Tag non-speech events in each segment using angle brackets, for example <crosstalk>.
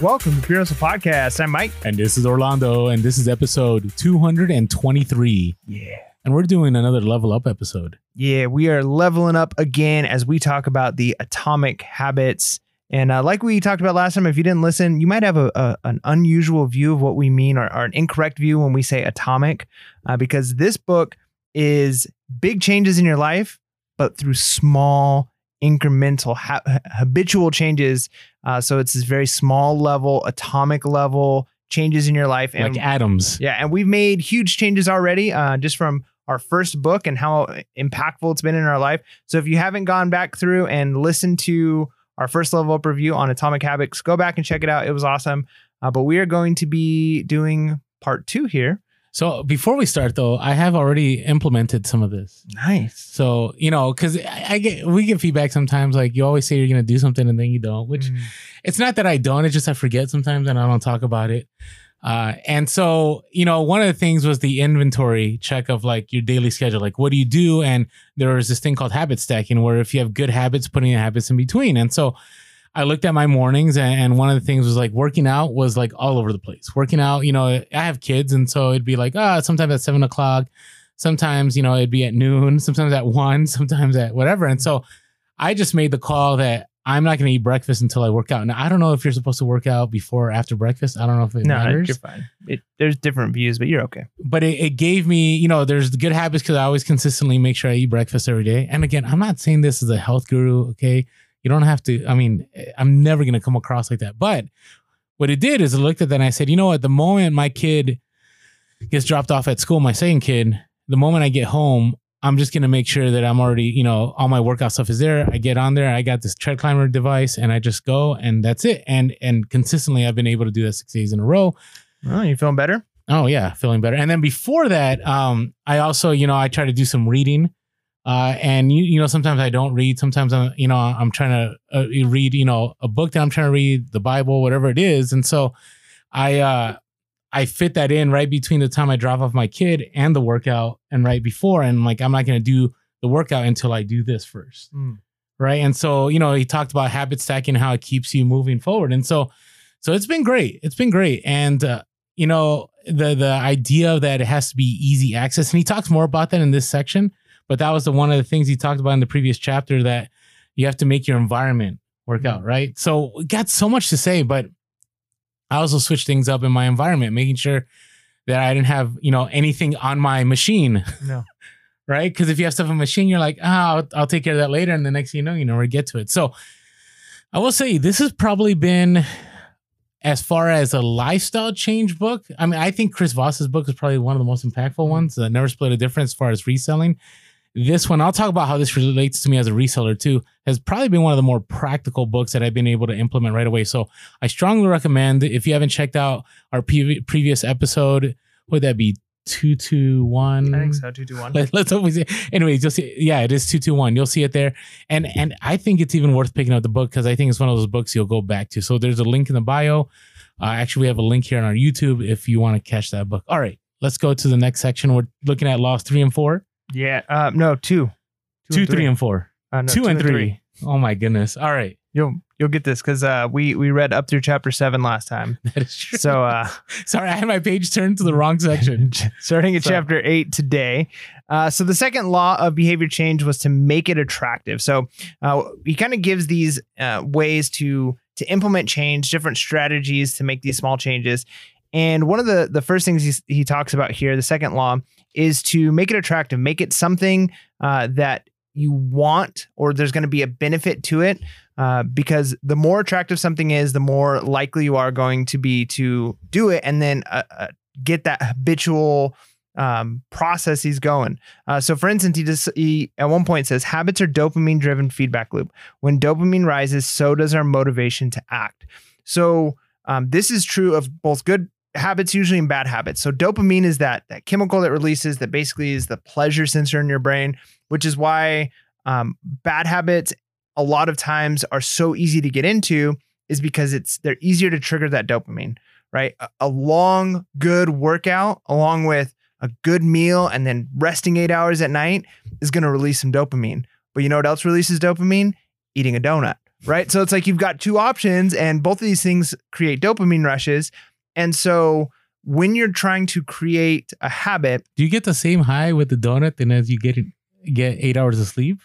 Welcome to Pure Hustle Podcast. I'm Mike. And this is Orlando, and this is episode 223. Yeah. And we're doing another level up episode. Yeah, we are leveling up again as we talk about the atomic habits. And uh, like we talked about last time, if you didn't listen, you might have a, a an unusual view of what we mean or, or an incorrect view when we say atomic, uh, because this book is big changes in your life, but through small incremental ha- habitual changes uh, so it's this very small level atomic level changes in your life and like atoms. Yeah and we've made huge changes already uh, just from our first book and how impactful it's been in our life. So if you haven't gone back through and listened to our first level up review on atomic habits go back and check it out. It was awesome. Uh, but we are going to be doing part two here so before we start, though, I have already implemented some of this. Nice. So you know, because I, I, get we get feedback sometimes. Like you always say you're gonna do something and then you don't. Which mm. it's not that I don't. It's just I forget sometimes and I don't talk about it. Uh, and so you know, one of the things was the inventory check of like your daily schedule. Like what do you do? And there was this thing called habit stacking, where if you have good habits, putting habits in between. And so I looked at my mornings and, one of the things was like working out was like all over the place. Working out, you know, I have kids and so it'd be like, ah, oh, sometimes at seven o'clock, sometimes, you know, it'd be at noon, <laughs> sometimes at one, sometimes at whatever. And so I just made the call that I'm not going to eat breakfast until I work out. Now I don't know if you're supposed to work out before or after breakfast. I don't know if it no, matters. you're fine. It, there's different views, but you're okay. But it, it gave me, you know, there's good habits because I always consistently make sure I eat breakfast every day. And again, I'm not saying this as a health guru, okay? You don't have to. I mean, I'm never going to come across like that. But what it did is I looked at that and I said, you know what? The moment my kid gets dropped off at school, my second kid, the moment I get home, I'm just going to make sure that I'm already, you know, all my workout stuff is there. I get on there. I got this tread climber device and I just go and that's it. And, and consistently I've been able to do that six days in a row. Oh, you feeling better? Oh yeah, feeling better. And then before that, um, I also, you know, I try to do some reading. Uh, and you, you know, sometimes I don't read. Sometimes I'm, you know, I'm trying to uh, read, you know, a book that I'm trying to read, the Bible, whatever it is. And so I, uh, I fit that in right between the time I drop off my kid and the workout and right before. And like, I'm not going to do the workout until I do this first. Mm. Right. And so, you know, he talked about habit stacking, how it keeps you moving forward. And so, so it's been great. It's been great. And, uh, you know, the, the idea that it has to be easy access. And he talks more about that in this section but that was the one of the things he talked about in the previous chapter that you have to make your environment work out, mm-hmm. right? So we got so much to say, but I also switched things up in my environment, making sure that I didn't have, you know, anything on my machine. No. <laughs> right? Because if you have stuff on a machine, you're like, ah, oh, I'll, I'll, take care of that later. And the next thing you know, you never get to it. So I will say this has probably been as far as a lifestyle change book. I mean, I think Chris Voss's book is probably one of the most impactful mm-hmm. ones. that Never Split a Difference as far as reselling this one, I'll talk about how this relates to me as a reseller too, has probably been one of the more practical books that I've been able to implement right away. So I strongly recommend if you haven't checked out our pre- previous episode, would that be two two one? I think so, two two one. Let, us hope we see. Anyways, you'll see. Yeah, it is two two one. You'll see it there, and and I think it's even worth picking up the book because I think it's one of those books you'll go back to. So there's a link in the bio. Uh, actually, we have a link here on our YouTube if you want to catch that book. All right, let's go to the next section. We're looking at laws three and four. Yeah. Uh, no, two. Two, two three and four. Uh, no, two, two and, three. three. Oh my goodness. All right. You'll you'll get this because uh, we we read up through chapter seven last time. <laughs> That is true. So uh, <laughs> sorry, I had my page turned to the wrong <laughs> section. starting at chapter eight today. Uh, so the second law of behavior change was to make it attractive. So uh, he kind of gives these uh, ways to to implement change, different strategies to make these small changes. And one of the the first things he, he talks about here, the second law, is to make it attractive, make it something uh, that you want, or there's going to be a benefit to it. Uh, because the more attractive something is, the more likely you are going to be to do it, and then uh, uh get that habitual um, processes going. Uh, so, for instance, he just he at one point says habits are dopamine driven feedback loop. When dopamine rises, so does our motivation to act. So, um, this is true of both good habits usually and bad habits. So dopamine is that that chemical that releases that basically is the pleasure sensor in your brain, which is why um, bad habits a lot of times are so easy to get into is because it's they're easier to trigger that dopamine, right? A, a long good workout along with a good meal and then resting 8 hours at night is going to release some dopamine. But you know what else releases dopamine? Eating a donut right? So it's like you've got two options, and both of these things create dopamine rushes. And so when you're trying to create a habit, Do you get the same high with the donut than as you get get eight hours of sleep?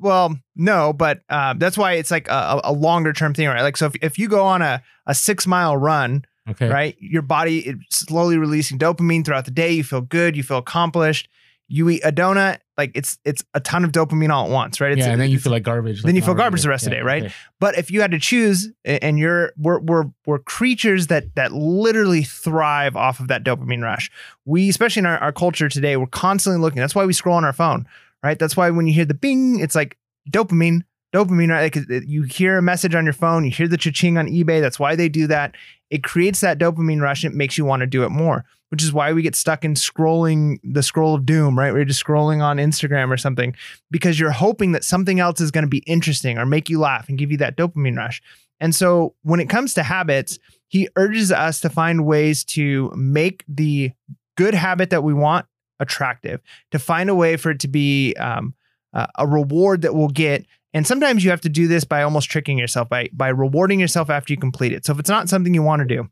well, no, but uh, that's why it's like a, a longer term thing, right? Like, so if, if you go on a, a six mile run, Okay. right, your body is slowly releasing dopamine throughout the day. You feel good, you feel accomplished. You eat a donut, like it's it's a ton of dopamine all at once, right? It's, yeah, and then you feel like garbage. then like you feel garbage the rest of the day, right? okay. But if you had to choose, and you're we're we're we're creatures that that literally thrive off of that dopamine rush. We, especially in our, our culture today, we're constantly looking. That's why we scroll on our phone, right? That's why when you hear the bing, it's like dopamine, dopamine, right? Like you hear a message on your phone, you hear the cha-ching on eBay. That's why they do that. It creates that dopamine rush. And it makes you want to do it more, which is why we get stuck in scrolling the scroll of doom, right? We're just scrolling on Instagram or something because you're hoping that something else is going to be interesting or make you laugh and give you that dopamine rush. And so when it comes to habits, he urges us to find ways to make the good habit that we want attractive, to find a way for it to be um, uh, a reward that we'll get. And sometimes you have to do this by almost tricking yourself by by rewarding yourself after you complete it. So if it's not something you want to do,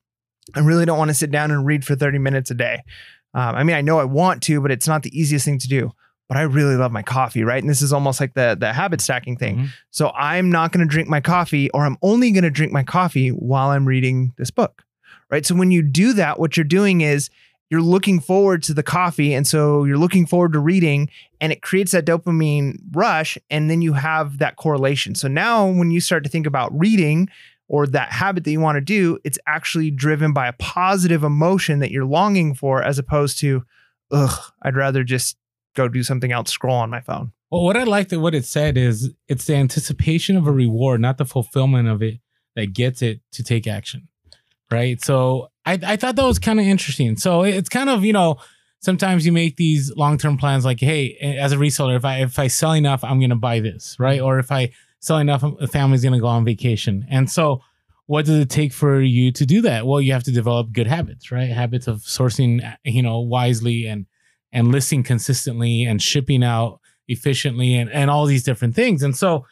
I really don't want to sit down and read for 30 minutes a day. Um, I mean, I know I want to, but it's not the easiest thing to do. But I really love my coffee, right? And this is almost like the the habit stacking thing. Mhm. So I'm not going to drink my coffee, or I'm only going to drink my coffee while I'm reading this book, right? So when you do that, what you're doing is you're looking forward to the coffee, and so you're looking forward to reading, and it creates that dopamine rush, and then you have that correlation. So now when you start to think about reading or that habit that you want to do, it's actually driven by a positive emotion that you're longing for, as opposed to, ugh, I'd rather just go do something else, scroll on my phone. Well, what I liked that what it said is it's the anticipation of a reward, not the fulfillment of it, that gets it to take action. Right. So I, I thought that was kind of interesting. So it's kind of, you know, sometimes you make these long-term plans like, hey, as a reseller, if I if I sell enough, I'm gonna buy this, right? Or if I sell enough, a family's gonna go on vacation. And so what does it take for you to do that? Well, you have to develop good habits, right? Habits of sourcing, you know, wisely and and listing consistently and shipping out efficiently and, and all these different things. And so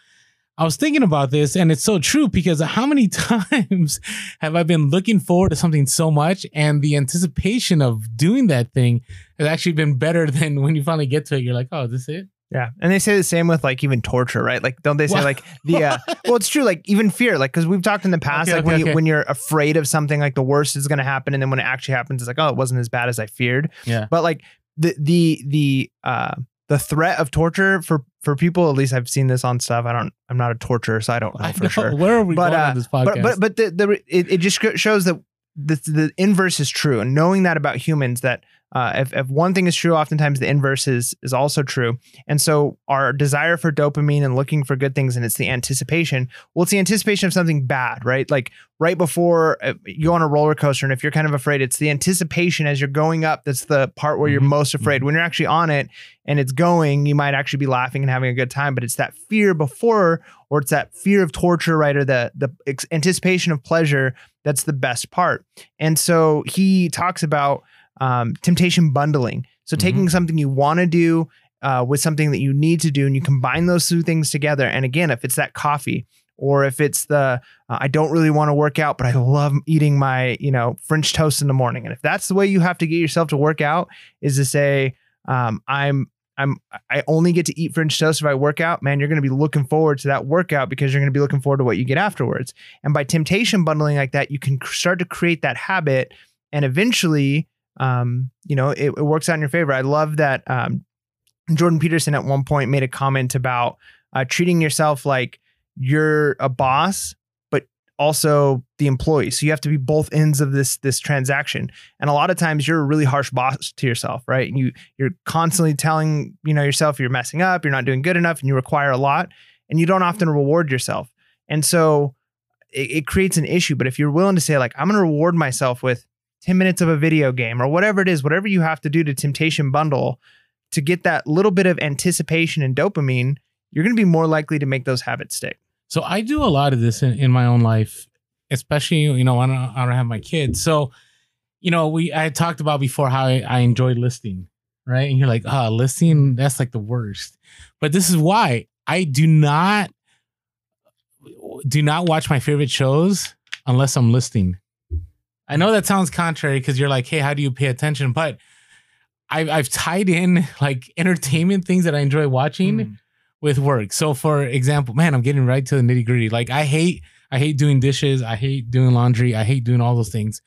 I was thinking about this and it's so true because how many <laughs> times have I been looking forward to something so much and the anticipation of doing that thing has actually been better <laughs> than when you finally get to it, you're like, oh, is this it? Yeah, and they say the same with like even torture, right? Like, don't they say What? like the uh, <laughs> well, it's true. Like even fear, like because we've talked in the past, Okay, like okay, when you okay. when you're afraid of something, like the worst is going to happen, and then when it actually happens, it's like, oh, it wasn't as bad as I feared. Yeah. But like the the the uh the threat of torture for for people, at least I've seen this on stuff. I don't, I'm not a torturer, so I don't know I for know. sure. Where are we But, going uh, on this podcast? But but but the the it, it just shows that the the inverse is true, and knowing that about humans that. Uh, if, if one thing is true, oftentimes the inverse is is also true. And so our desire for dopamine and looking for good things, and it's the anticipation. Well, it's the anticipation of something bad, right? Like right before uh, you go on a roller coaster, and if you're kind of afraid, it's the anticipation as you're going up. That's the part where you're Mhm. most afraid. When you're actually on it and it's going, you might actually be laughing and having a good time. But it's that fear before, or it's that fear of torture, right? Or the the ex- anticipation of pleasure. That's the best part. And so he talks about um, temptation bundling. So Mhm. taking something you want to do uh, with something that you need to do, and you combine those two things together. And again, if it's that coffee, or if it's the uh, I don't really want to work out, but I love eating my you know French toast in the morning. And if that's the way you have to get yourself to work out, is to say um, I'm I'm I only get to eat French toast if I work out, man, you're going to be looking forward to that workout because you're going to be looking forward to what you get afterwards. And by temptation bundling like that, you can start to create that habit, and eventually, um, you know, it, it works out in your favor. I love that um, Jordan Peterson at one point made a comment about uh, treating yourself like you're a boss, but also the employee. So you have to be both ends of this this transaction. And a lot of times you're a really harsh boss to yourself, right? And you you're constantly telling you know yourself you're messing up, you're not doing good enough, and you require a lot, and you don't often reward yourself. And so it, it creates an issue. But if you're willing to say like I'm going to reward myself with 10 minutes of a video game or whatever it is, whatever you have to do to temptation bundle to get that little bit of anticipation and dopamine, you're going to be more likely to make those habits stick. So I do a lot of this in, in my own life, especially you know I I don't have my kids. So you know we I talked about before how I, I enjoy listing, right? And you're like, ah, listing that's like the worst. But this is why I do not. do not watch my favorite shows unless I'm listening. I know that sounds contrary because you're like, hey, how do you pay attention? But I've, I've tied in like entertainment things that I enjoy watching Mm. with work. So, for example, man, I'm getting right to the nitty gritty. Like, I hate, I hate doing dishes. I hate doing laundry. I hate doing all those things.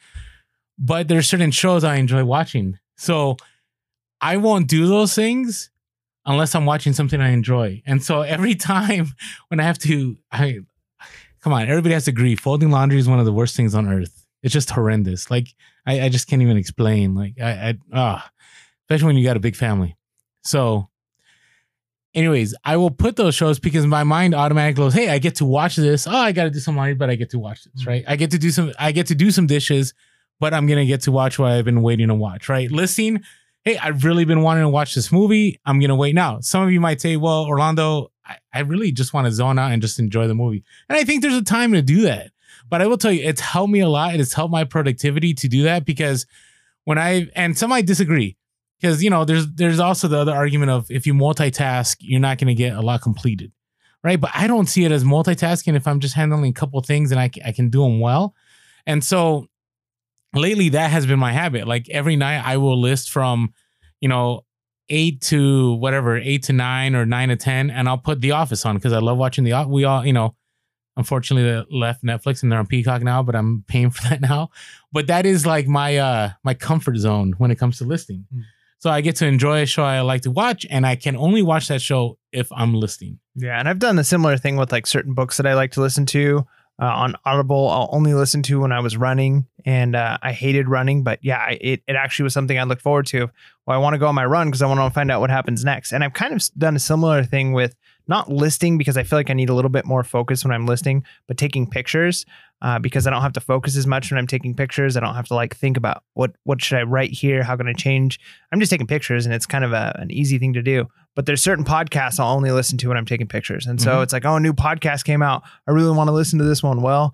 But there's certain shows I enjoy watching. So, I won't do those things unless I'm watching something I enjoy. And so every <laughs> time when I have to, I come on, everybody has to agree. Folding laundry is one of the worst things on earth. It's just horrendous. Like I, I just can't even explain. Like I, I ah, especially when you got a big family. So, anyways, I will put those shows because my mind automatically goes, "Hey, I get to watch this. Oh, I got to do some laundry, but I get to watch this, Mhm. right? I get to do some. I get to do some dishes, but I'm gonna get to watch what I've been waiting to watch, right? Listening. Hey, I've really been wanting to watch this movie. I'm gonna wait now. Some of you might say, "Well, Orlando, I, I really just want to zone out and just enjoy the movie," and I think there's a time to do that. But I will tell you, it's helped me a lot. It has helped my productivity to do that because when I and some might disagree because you know there's there's also the other argument of if you multitask, you're not going to get a lot completed, right? But I don't see it as multitasking if I'm just handling a couple things and I I can do them well, and so lately that has been my habit. Like every night I will list from you know eight to whatever eight to nine or nine to ten, and I'll put The Office on because I love watching the. We all you know unfortunately they left Netflix and they're on Peacock now, but I'm paying for <laughs> that now. But that is like my uh my comfort zone when it comes to listing. Mm. So I get to enjoy a show I like to watch, and I can only watch that show if I'm listening. Yeah, and I've done a similar thing with like certain books that I like to listen to uh, on Audible. I'll only listen to when I was running, and uh, I hated running, but yeah, I, it it actually was something I look forward to. Well, I want to go on my run because I want to find out what happens next. And I've kind of done a similar thing with not listing because I feel like I need a little bit more focus when I'm listing, but taking pictures uh, because I don't have to focus as much when I'm taking pictures. I don't have to like think about what what should I write here, how can I change. I'm just taking pictures, and it's kind of a, an easy thing to do but there's certain podcasts I'll only listen to when I'm taking pictures. And so Mhm. it's like, oh, a new podcast came out. I really want to listen to this one. Well,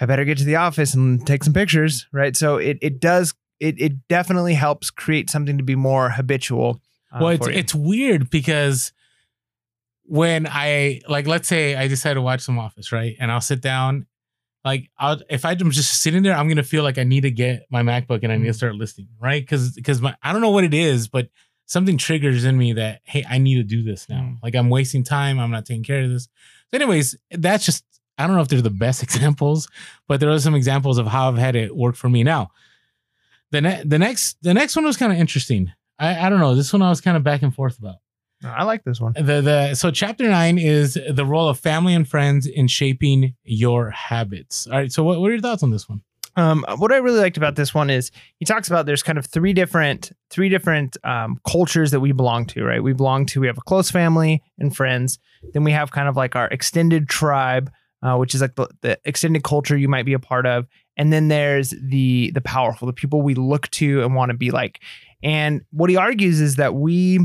I better get to the office and take some pictures, right? So it it does it it definitely helps create something to be more habitual. uh, well, it's it's weird because when I like, let's say I decide to watch some Office, right, and I'll sit down. Like, I'll if I'm just sitting there, I'm gonna feel like I need to get my MacBook and I need to start listening, right? Because because my I don't know what it is, but something triggers in me that hey, I need to do this now. Mm. Like I'm wasting time. I'm not taking care of this. So, anyways, that's just I don't know if they're the best <laughs> examples, but there are some examples of how I've had it work for me. Now, the ne- the next the next one was kind of interesting. I, I don't know. This one I was kind of back and forth about. I like this one. The the so chapter nine is the role of family and friends in shaping your habits. All right. So what, what are your thoughts on this one? Um, what I really liked about this one is he talks about there's kind of three different three different um, cultures that we belong to, right? We belong to we have a close family and friends. Then we have kind of like our extended tribe, uh, which is like the, the extended culture you might be a part of, and then there's the the powerful, the people we look to and want to be like. And what he argues is that we,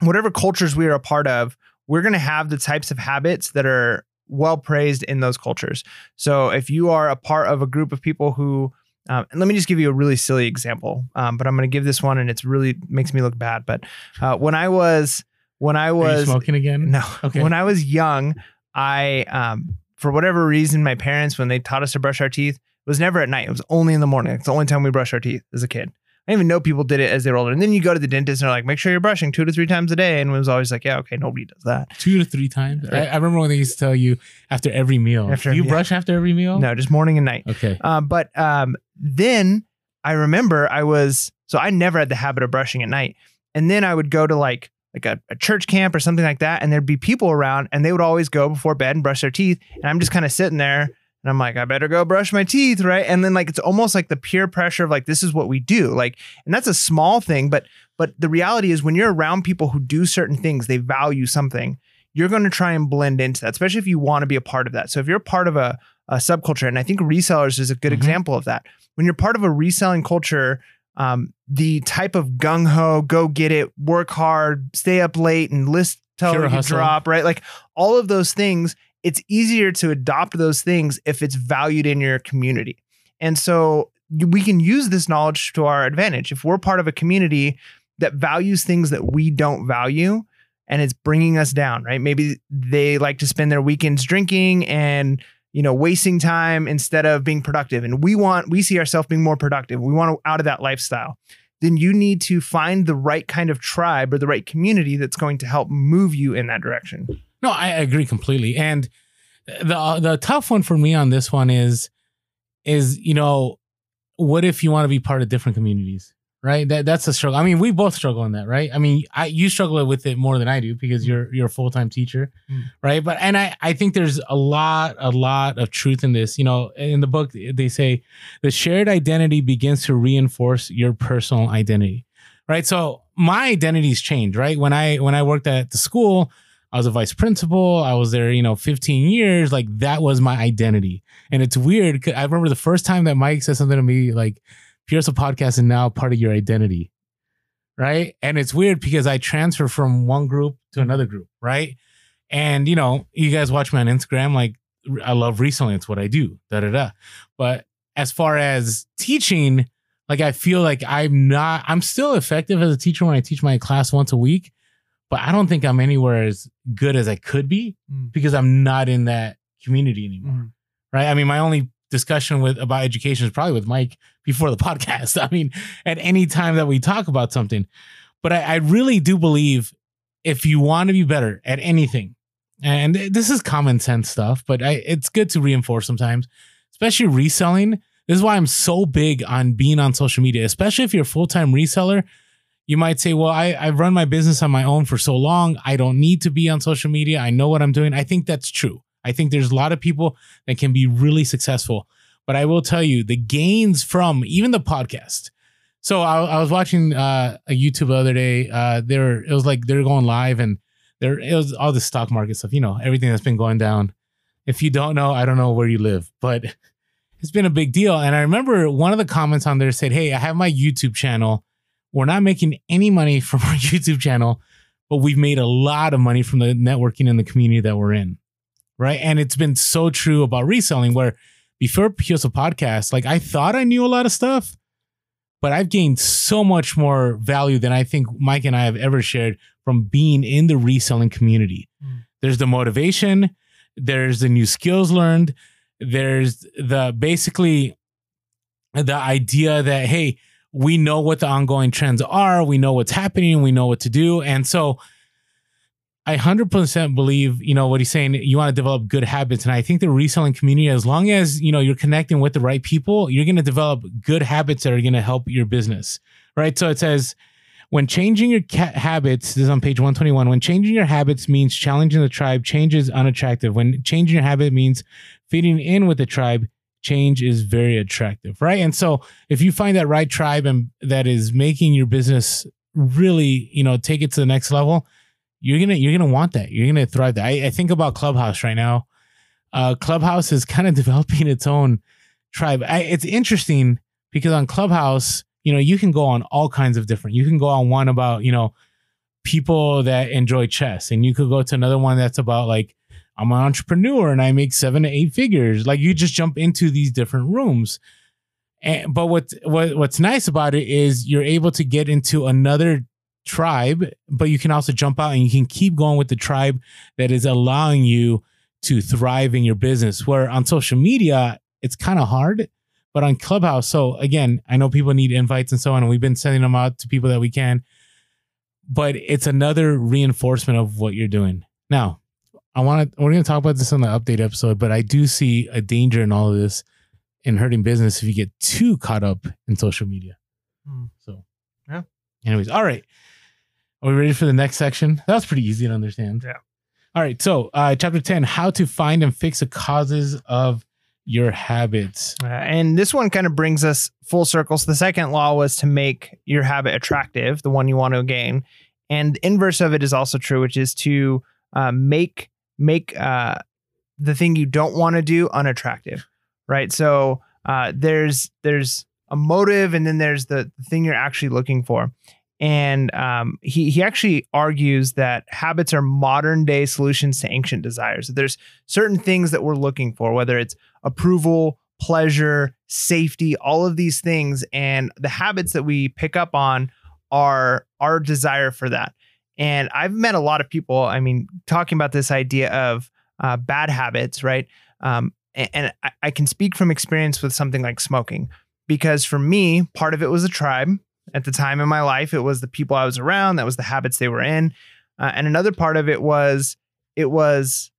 whatever cultures we are a part of, we're going to have the types of habits that are well praised in those cultures. So if you are a part of a group of people who, um, and let me just give you a really silly example, um, but I'm going to give this one, and it's really makes me look bad. But uh, when I was when I was smoking again? no, Okay. when I was young, I um, for whatever reason, my parents when they taught us to brush our teeth it was never at night. It was only in the morning. It's the only time we brush our teeth as a kid. I didn't even know people did it as they were older. And then you go to the dentist and they're like, make sure you're brushing two to three times a day. And it was always like, yeah, okay, nobody does that. Two to three times. I, I remember when they used to tell you after every meal. After- Do you yeah. brush after every meal? No, just morning and night. Okay. Uh, but um, then I remember I was so I never had the habit of brushing at night, and then I would go to like like a, a church camp or something like that, and there'd be people around, and they would always go before bed and brush their teeth, and I'm just kind of sitting there. And I'm like, I better go brush my teeth, right? And then like it's almost like the peer pressure of like this is what we do, like, and that's a small thing, but but the reality is when you're around people who do certain things, they value something. You're going to try and blend into that, especially if you want to be a part of that. So if you're part of a a subculture. And I think resellers is a good Mhm. example of that. When you're part of a reselling culture, um, the type of gung ho, go get it, work hard, stay up late, and list till Pure you drop, right? Like all of those things, it's easier to adopt those things if it's valued in your community. And so we can use this knowledge to our advantage. If we're part of a community that values things that we don't value, and it's bringing us down, right? Maybe they like to spend their weekends drinking and you know wasting time instead of being productive and we want we see ourselves being more productive we want out of that lifestyle then you need to find the right kind of tribe or the right community that's going to help move you in that direction No, I agree completely. And the the tough one for me on this one is is you know, what if you want to be part of different communities? Right? That that's a struggle. I mean, we both struggle in that, right? I mean, I you struggle with it more than I do because you're you're a full-time teacher, Mm. right? But and I I think there's a lot a lot of truth in this. You know, in the book they say the shared identity begins to reinforce your personal identity. Right? So my identity's changed, right? When I when I worked at the school, I was a vice principal. I was there, you know, 15 years. Like that was my identity. And it's weird. I remember the first time that Mike said something to me like, Here's a podcast is now part of your identity. Right. And it's weird because I transfer from one group to another group. Right. And, you know, you guys watch me on Instagram. Like, I love reselling. It's what I do. Da da da. But as far as teaching, like, I feel like I'm not, I'm still effective as a teacher when I teach my class once a week but I don't think I'm anywhere as good as I could be Mm. because I'm not in that community anymore. Mhm. Right. I mean, my only discussion with about education is probably with Mike before the <laughs> podcast. I mean, at any time that we talk about something. But I, I really do believe if you want to be better at anything, and this is common sense stuff, but I, it's good to reinforce sometimes, especially reselling. This is why I'm so big on being on social media, especially if you're a full time reseller you might say, well, I, I've run my business on my own for so long. I don't need to be on social media. I know what I'm doing. I think that's true. I think there's a lot of people that can be really successful. But I will tell you the gains from even the podcast. So I, I was watching uh, a YouTube the other day. Uh, it was like they're going live and there it was all the stock market stuff. You know, everything that's been going down. If you don't know, I don't know where you live, but <laughs> it's been a big deal. And I remember one of the comments on there said, "Hey, I have my YouTube channel." We're not making any money from our <laughs> YouTube channel, but we've made a lot of money from the networking and the community that we're in. Right. And it's been so true about reselling where before Piosa podcast, like I thought I knew a lot of stuff, but I've gained so much more value than I think Mike and I have ever shared from being in the reselling community. Mm. There's the motivation, there's the new skills learned, there's the basically the idea that, hey, we know what the ongoing trends are, we know what's happening, we know what to do. And so I 100% believe, you know, what he's saying, you want to develop good habits. And I think the reselling community, as long as, you know, you're connecting with the right people, you're going to develop good habits that are going to help your business. Right. So it says, when changing your habits, this is on page 121. When changing your habits means challenging the tribe, change is unattractive. When changing your habit means fitting in with the tribe, change is very attractive, right? And so if you find that right tribe and that is making your business really, you know, take it to the next level, you're gonna you're gonna want that. You're gonna thrive. That I, I think about Clubhouse right now. Uh, Clubhouse is kind of <laughs> developing its own tribe. I, it's interesting because on Clubhouse, you know, you can go on all kinds of different. You can go on one about you know people that enjoy chess, and you could go to another one that's about like I'm an entrepreneur and I make seven to eight figures. Like you just jump into these different rooms. And but what what what's nice about it is you're able to get into another tribe, but you can also jump out and you can keep going with the tribe that is allowing you to thrive in your business. Where on social media, it's kind of hard. But on Clubhouse, so again, I know people need invites and so on, and we've been sending them out to people that we can. But it's another reinforcement of what you're doing. Now, I want to. We're going to talk about this on the update episode, but I do see a danger in all of this in hurting business if you get too caught up in social media. Hmm. So, Yeah. Anyways, all right. Are we ready for the next section? That was pretty easy to understand. Yeah. All right. So, uh, chapter ten: How to find and fix the causes of your habits. Uh, and this one kind of brings us full circle. So the second law was to make your habit attractive, the one you want to gain. And the inverse of it is also true, which is to uh, make make uh, the thing you don't want to do unattractive, right? So uh, there's there's a motive, and then there's the, thing you're actually looking for. And um, he he actually argues that habits are modern day solutions to ancient desires. There's certain things that we're looking for, whether it's approval, pleasure, safety, all of these things, and the habits that we pick up on are our desire for that. And I've met a lot of people. I mean, talking about this idea of uh, bad habits, right? Um, and, and I, I can speak from experience with something like smoking, because for me, part of it was a tribe. At the time in my life, it was the people I was around, that was the habits they were in, uh, and another part of it was it was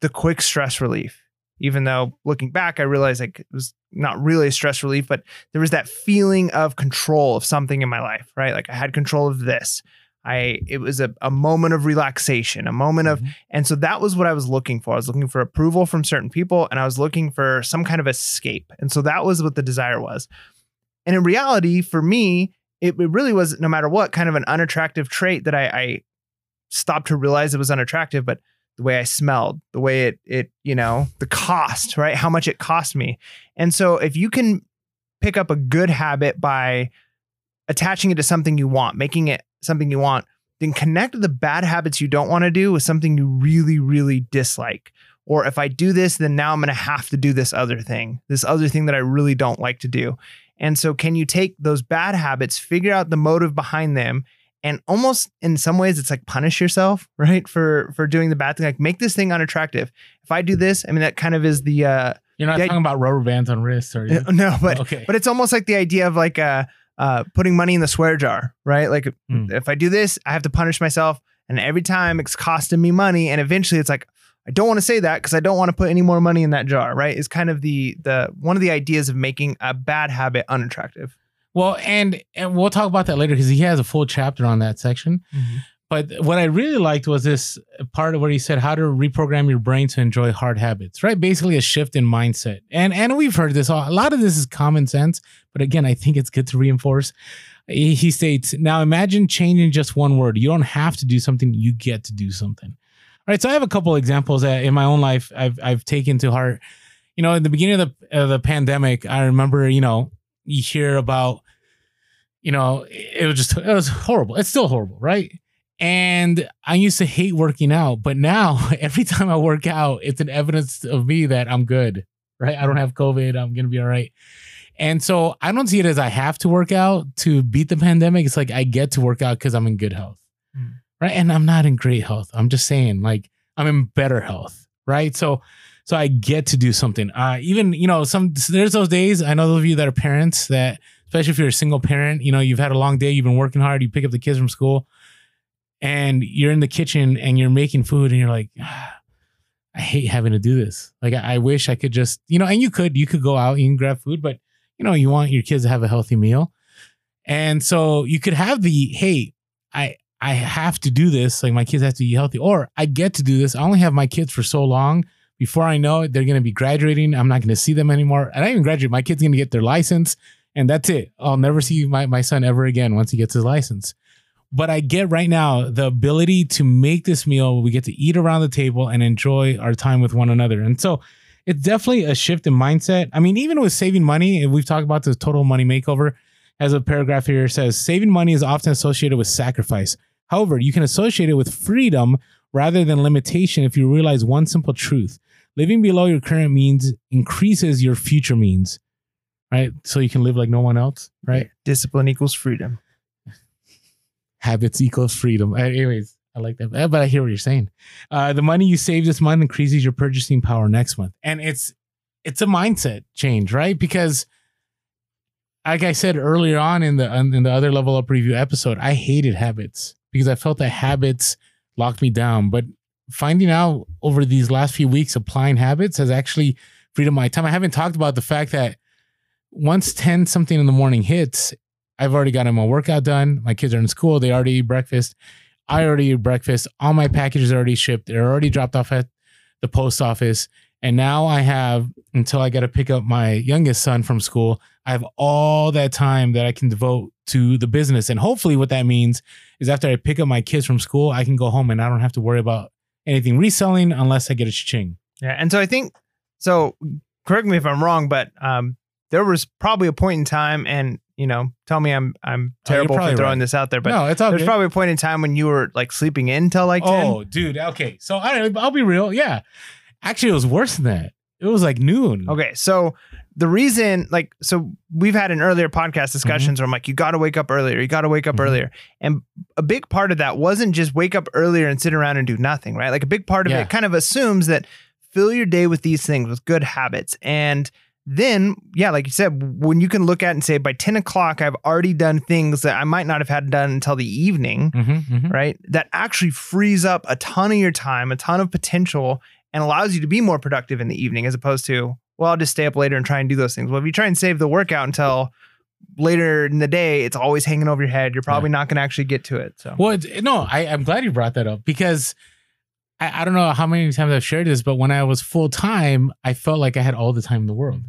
the quick stress relief. Even though looking back, I realized like it was not really a stress relief, but there was that feeling of control of something in my life, right? Like I had control of this. I it was a, a moment of relaxation, a moment of Mhm. and so that was what I was looking for. I was looking for approval from certain people and I was looking for some kind of escape. And so that was what the desire was. And in reality, for me, it, it really was no matter what kind of an unattractive trait that I, I stopped to realize it was unattractive, but the way I smelled, the way it it, you know, the cost, right? How much it cost me. And so if you can pick up a good habit by attaching it to something you want, making it something you want, then connect the bad habits you don't want to do with something you really, really dislike. Or if I do this, then now I'm going to have to do this other thing, this other thing that I really don't like to do. And so, can you take those bad habits, figure out the motive behind them, and almost in some ways, it's like punish yourself, <laughs> right, for for doing the bad thing. Like make this thing unattractive. If I do this, I mean, that kind of is the uh, You're not Yeah. talking about rubber bands on wrists, are you? no, but okay. but it's almost like the idea of like uh uh putting money in the swear jar, right? Like Mm. if I do this, I have to punish myself, and every time it's costing me money, and eventually it's like I don't want to say that because I don't want to put any more money in that jar, right? Is kind of the the one of the ideas of making a bad habit unattractive. Well, and and we'll talk about that later because he has a full chapter on that section. But what I really liked was this part where he said how to reprogram your brain to enjoy hard habits, right? Basically, a shift in mindset. And and we've heard this. A lot of this is common sense, but again, I think it's good to reinforce. He he states, "Now imagine changing just one word. You don't have to do something; you get to do something." All right. So I have a couple examples that in my own life I've I've taken to heart. You know, in the beginning of the of the pandemic, I remember you know you hear about you know it was just it was horrible. It's still horrible, right? And I used to hate working out, but now <laughs> every time I work out, it's an evidence of me that I'm good, right? I don't have COVID. I'm gonna be all right. And so I don't see it as I have to work out to beat the pandemic. It's like I get to work out because I'm in good health, Mm. right? And I'm not in great health. I'm just saying, like I'm in better health, right? So, so I get to do something. Uh, even you know, some there's those days. I know those of you that are parents that, especially if you're a single parent, you know, you've had a long day, you've been working hard, you pick up the kids from school, and you're in the kitchen and you're making food, and you're like. "Ah, I hate having to do this. Like I, I wish I could just, you know, and you could, you could go out and grab food, but you know, you want your kids to have a healthy meal. And so you could have the, hey, I I have to do this. Like my kids have to eat healthy. Or I get to do this. I only have my kids for so long. Before I know it, they're gonna be graduating. I'm not gonna see them anymore. And I even graduate. My kid's gonna get their license. And that's it. I'll never see my, my son ever again once he gets his license. But I get right now the ability to make this meal. We get to eat around the table and enjoy our time with one another. And so it's definitely a shift in mindset. I mean, even with saving money, and we've talked about the total money makeover, as a paragraph here says, saving money is often associated with sacrifice. However, you can associate it with freedom rather than limitation if you realize one simple truth. Living below your current means increases your future means, right? So you can live like no one else, right? Discipline equals freedom. Habits equals freedom. Uh, Anyways, I like that. Uh, But I hear what you're saying. Uh, the money you save this month increases your purchasing power next month, and it's it's a mindset change, right? Because, like I said earlier on in the in the other level up review episode, I hated habits because I felt that habits locked me down. But finding out over these last few weeks, applying habits has actually freed up my time. I haven't talked about the fact that once 10 something in the morning hits, I've already gotten my workout done. My kids are in school. They already eat breakfast. I already eat breakfast. All my packages are already shipped. They're already dropped off at the post office. And now I have until I got to pick up my youngest son from school. I have all that time that I can devote to the business. And hopefully, what that means is after I pick up my kids from school, I can go home and I don't have to worry about anything reselling unless I get a ching. Yeah, and so I think so. Correct me if I'm wrong, but um, there was probably a point in time, and you know, tell me I'm I'm Oh, terrible for throwing right. this out there, but no, it's all there's probably a point in time when you were like sleeping in till like. Oh, dude. Okay. So I, I'll be real. Yeah. Actually, it was worse than that. It was like noon. Okay, so the reason, like, so we've had an earlier podcast discussions where I'm like, you got to wake up earlier. You got to wake up Mhm. earlier. And a big part of that wasn't just wake up earlier and sit around and do nothing, right? Like, a big part of Yeah. it kind of assumes that fill your day with these things, with good habits. And then, yeah, like you said, when you can look at and say, by 10 o'clock, I've already done things that I might not have had done until the evening Mhm, mhm. right? That actually frees up a ton of your time, a ton of potential, and allows you to be more productive in the evening as opposed to, well, I'll just stay up later and try and do those things. Well, if you try and save the workout until later in the day, it's always hanging over your head. You're probably not going to actually get to it. So, Well, no, I, I'm glad you brought that up because I, I don't know how many times I've shared this, but when I was full time, I felt like I had all the time in the world.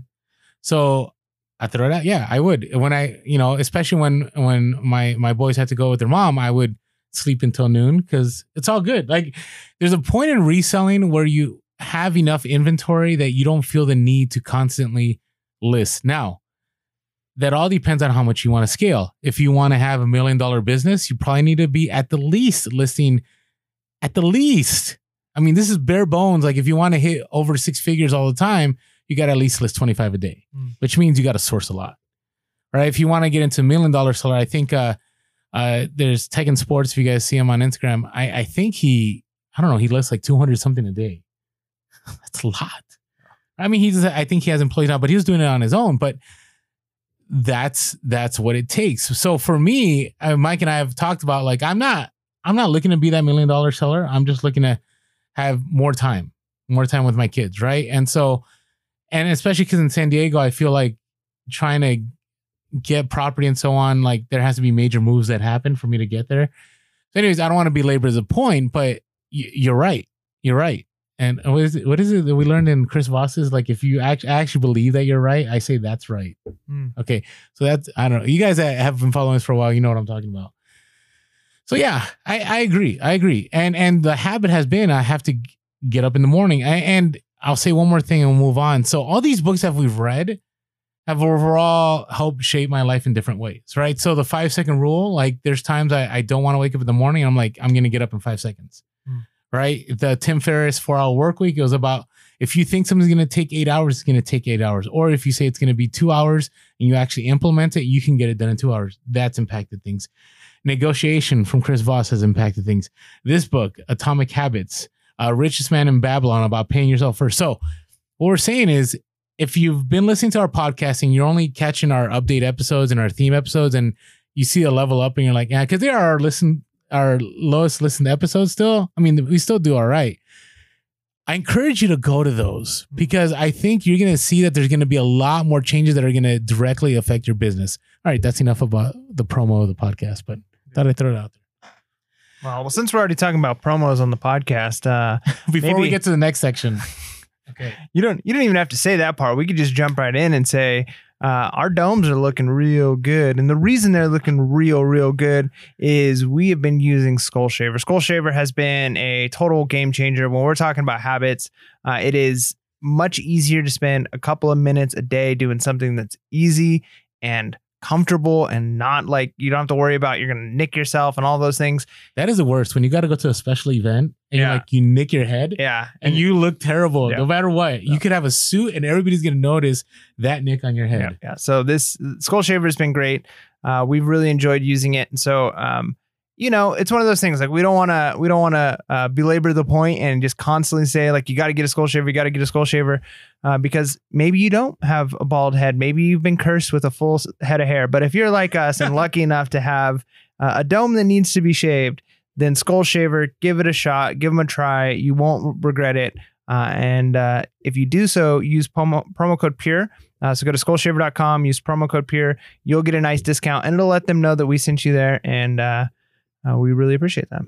So I throw it out. Yeah, I would. When I, you know, especially when when my my boys had to go with their mom, I would sleep until noon because it's all good. Like there's a point in reselling where you have enough inventory that you don't feel the need to constantly list. Now, that all depends on how much you want to scale. If you want to have a million dollar business, you probably need to be at the least listing at the least. I mean, this is bare bones. Like if you want to hit over six figures all the time, you got to at least list 25 a day, Mm. which means you got to source a lot. Right? If you want to get into million dollar seller, I think uh uh there's Tekken Sports, if you guys see him on Instagram, I I think he I don't know, he lists like 200 something a day. <laughs> That's a lot. I mean, he's I think he has employees now, but he was doing it on his own, but that's that's what it takes. So for me, uh, Mike and I have talked about like I'm not I'm not looking to be that million dollar seller. I'm just looking to have more time, more time with my kids, right? And so, and especially because in San Diego, I feel like trying to get property and so on, like there has to be major moves that happen for me to get there. So, anyways, I don't want to belabor the point, but y- you're right. You're right. And what is it, what is it that we learned in Chris Voss's? Like, if you act- actually believe that you're right, I say that's right. Hmm. Okay. So that's, I don't know. You guys that have been following us for a while, you know what I'm talking about. So yeah, I, I agree. I agree. And, and the habit has been, I have to get up in the morning. I, and I'll say one more thing and we'll move on. So all these books that we've read have overall helped shape my life in different ways, right? So the five second rule, like there's times I, I don't want to wake up in the morning. I'm like, I'm going to get up in five seconds, Hmm. right? The Tim Ferriss four hour work week, it was about if you think something's going to take eight hours, it's going to take eight hours. Or if you say it's going to be two hours and you actually implement it, you can get it done in two hours. That's impacted things. Negotiation from Chris Voss has impacted things. This book, Atomic Habits, uh, Richest Man in Babylon, about paying yourself first. So, what we're saying is, if you've been listening to our podcasting, you're only catching our update episodes and our theme episodes, and you see a level up, and you're like, yeah, because they are our listen, our lowest listened episodes still. I mean, we still do all right. I encourage you to go to those because I think you're going to see that there's going to be a lot more changes that are going to directly affect your business. All right, that's enough about the promo of the podcast, but thought I'd throw it out there. well, well, since we're already talking about promos on the podcast, uh, <laughs> Before we get to the next section. <laughs> Okay. you don't you don't even have to say that part. We could just jump right in and say uh, our domes are looking real good, and the reason they're looking real real good is we have been using Skull Shaver. Skull Shaver has been a total game changer when we're talking about habits. Uh, it is much easier to spend a couple of minutes a day doing something that's easy and comfortable and not like you don't have to worry about you're gonna nick yourself and all those things. That is the worst when you got to go to a special event and you're Yeah. like, you nick your head Yeah, and you look terrible Yeah. no matter what. Yeah. You could have a suit and everybody's going to notice that nick on your Yeah, head. yeah. So this Skull Shaver has been great. Uh, we've really enjoyed using it, and so um, you know, it's one of those things. Like we don't want to, we don't want to uh, belabor the point and just constantly say like you got to get a Skull Shaver, you got to get a Skull Shaver, uh, because maybe you don't have a bald head, maybe you've been cursed with a full head of hair. But if you're like us and <laughs> lucky enough to have uh, a dome that needs to be shaved, then Skull Shaver, give it a shot, give them a try. You won't regret it. Uh, and uh, if you do so, use promo, promo code PURE. Uh, so go to skullshaver.com, use promo code PURE. You'll get a nice discount, and it'll let them know that we sent you there. And uh, uh, we really appreciate that.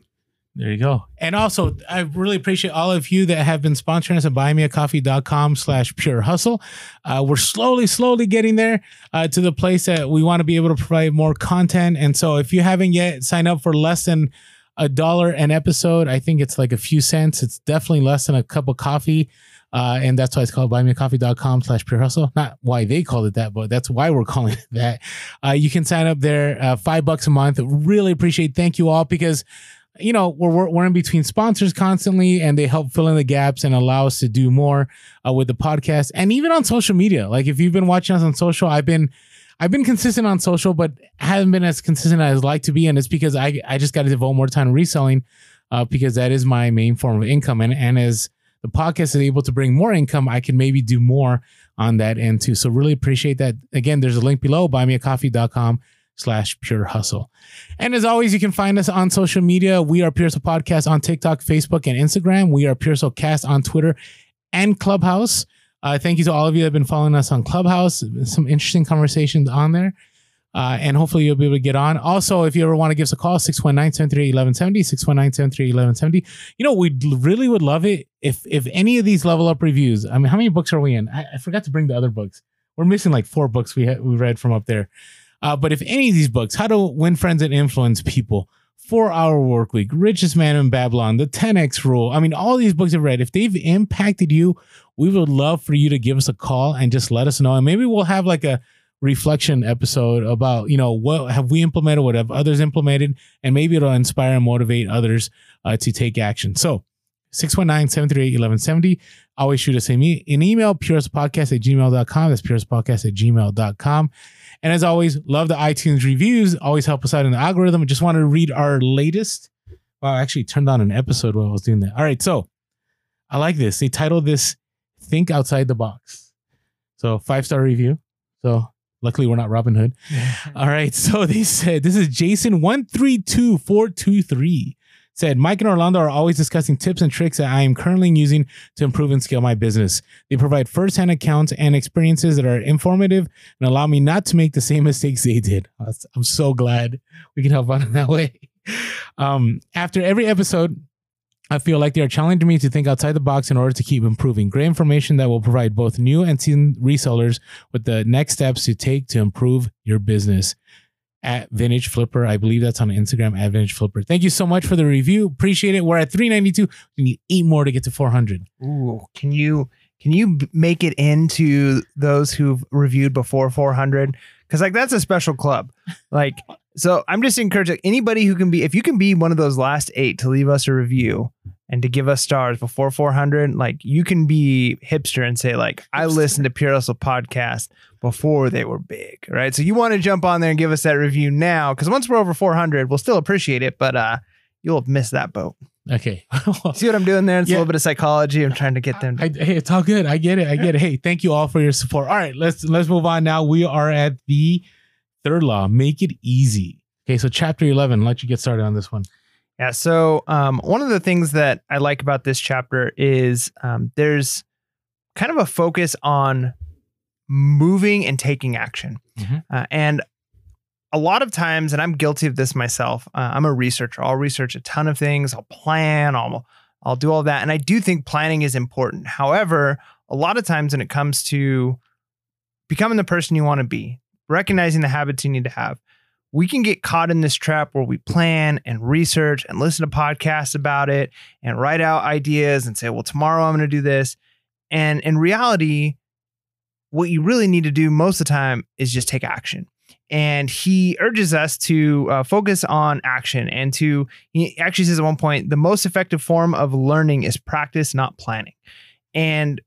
There you go. And also, I really appreciate all of you that have been sponsoring us at buymeacoffee.com slash pure hustle. Uh, we're slowly, slowly getting there uh, to the place that we want to be able to provide more content. And so if you haven't yet signed up for less than a dollar an episode, I think it's like a few cents. It's definitely less than a cup of coffee. Uh, and that's why it's called buymeacoffee.com slash pure hustle. Not why they called it that, but that's why we're <laughs> calling it that. Uh, you can sign up there, uh, five bucks a month. Really appreciate. Thank you all because you know, we're, we're, in between sponsors constantly and they help fill in the gaps and allow us to do more uh, with the podcast and even on social media. Like if you've been watching us on social, I've been, I've been consistent on social, but haven't been as consistent as I'd like to be. And it's because I, I just got to devote more time reselling uh, because that is my main form of income. And, and as the podcast is able to bring more income, I can maybe do more on that end too. So really appreciate that. Again, there's a link below, buymeacoffee.com slash pure hustle. And as always, you can find us on social media. We are Pure Hustle Podcast on TikTok, Facebook, and Instagram. We are Pure Hustle Cast on Twitter and Clubhouse. Uh, thank you to all of you that have been following us on Clubhouse. Some interesting conversations on there. Uh, and hopefully you'll be able to get on. Also, if you ever want to give us a call, 619-738-1170, 619-738-1170. You know, we really would love it if if any of these level up reviews. I mean, how many books are we in? I, I forgot to bring the other books. We're missing like four books we ha- we read from up there. Uh, but if any of these books, How to Win Friends and Influence People, Four Hour Work Week, Richest Man in Babylon, The 10X Rule, I mean, all these books I've read, if they've impacted you, we would love for you to give us a call and just let us know. And maybe we'll have like a reflection episode about, you know, what have we implemented, what have others implemented, and maybe it'll inspire and motivate others uh, to take action. So 619-738-1170. Always shoot us an, email, purest.podcast at gmail.com. That's purest.podcast at gmail.com. And as always, love the iTunes reviews. Always help us out in the algorithm. Just wanted to read our latest. Well, I actually turned on an episode while I was doing that. All right. So I like this. They titled this Think Outside the Box. So five star review. So luckily we're not Robin Hood. All right. So <laughs> they said this is Jason 132423 said Mike and Orlando are always discussing tips and tricks that I am currently using to improve and scale my business. They provide firsthand accounts and experiences that are informative and allow me not to make the same mistakes they did. I'm so glad we can help out in that way. <laughs> Um, after every episode, I feel like they are challenging me to think outside the box in order to keep improving. Great information that will provide both new and seasoned resellers with the next steps to take to improve your business at Vintage Flipper. I believe that's on Instagram at Vintage Flipper. Thank you so much for the review. Appreciate it. We're at 392. We need eight more to get to 400. Ooh, can you can you make it into those who've reviewed before 400? Because like that's a special club. Like, <laughs> so I'm just encouraging anybody who can be if you can be one of those last eight to leave us a review and to give us stars before 400. Like you can be hipster and say like I listened to Pure Hustle podcast before they were big, right? So you want to jump on there and give us that review now because once we're over 400, we'll still appreciate it, but uh, you'll have missed that boat. Okay. <laughs> See what I'm doing there? It's Yeah. a little bit of psychology. I'm trying to get them. To- I, hey, it's all good. I get it. I get it. Hey, thank you all for your support. All right, let's let's move on now. We are at the third law. Make it easy. Okay, so chapter 11. Let you get started on this one. Yeah. So um, one of the things that I like about this chapter is um, there's kind of a focus on moving and taking action. Mhm. Uh, and a lot of times, and I'm guilty of this myself, uh, I'm a researcher. I'll research a ton of things. I'll plan. I'll I'll do all that, and I do think planning is important. However, a lot of times when it comes to becoming the person you want to be, recognizing the habits you need to have, we can get caught in this trap where we plan and research and listen to podcasts about it and write out ideas and say, well, tomorrow I'm going to do this. And in reality, what you really need to do most of the time is just take action. And he urges us to uh, focus on action and to, he actually says at one point, the most effective form of learning is practice, not planning. And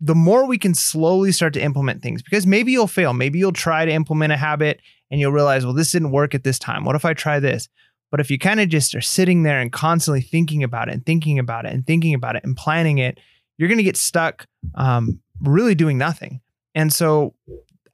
the more we can slowly start to implement things, because maybe you'll fail, maybe you'll try to implement a habit and you'll realize, well, this didn't work at this time. What if I try this? But if you kind of just are sitting there and constantly thinking about it and thinking about it and thinking about it and planning it, you're going to get stuck um, really doing nothing. And so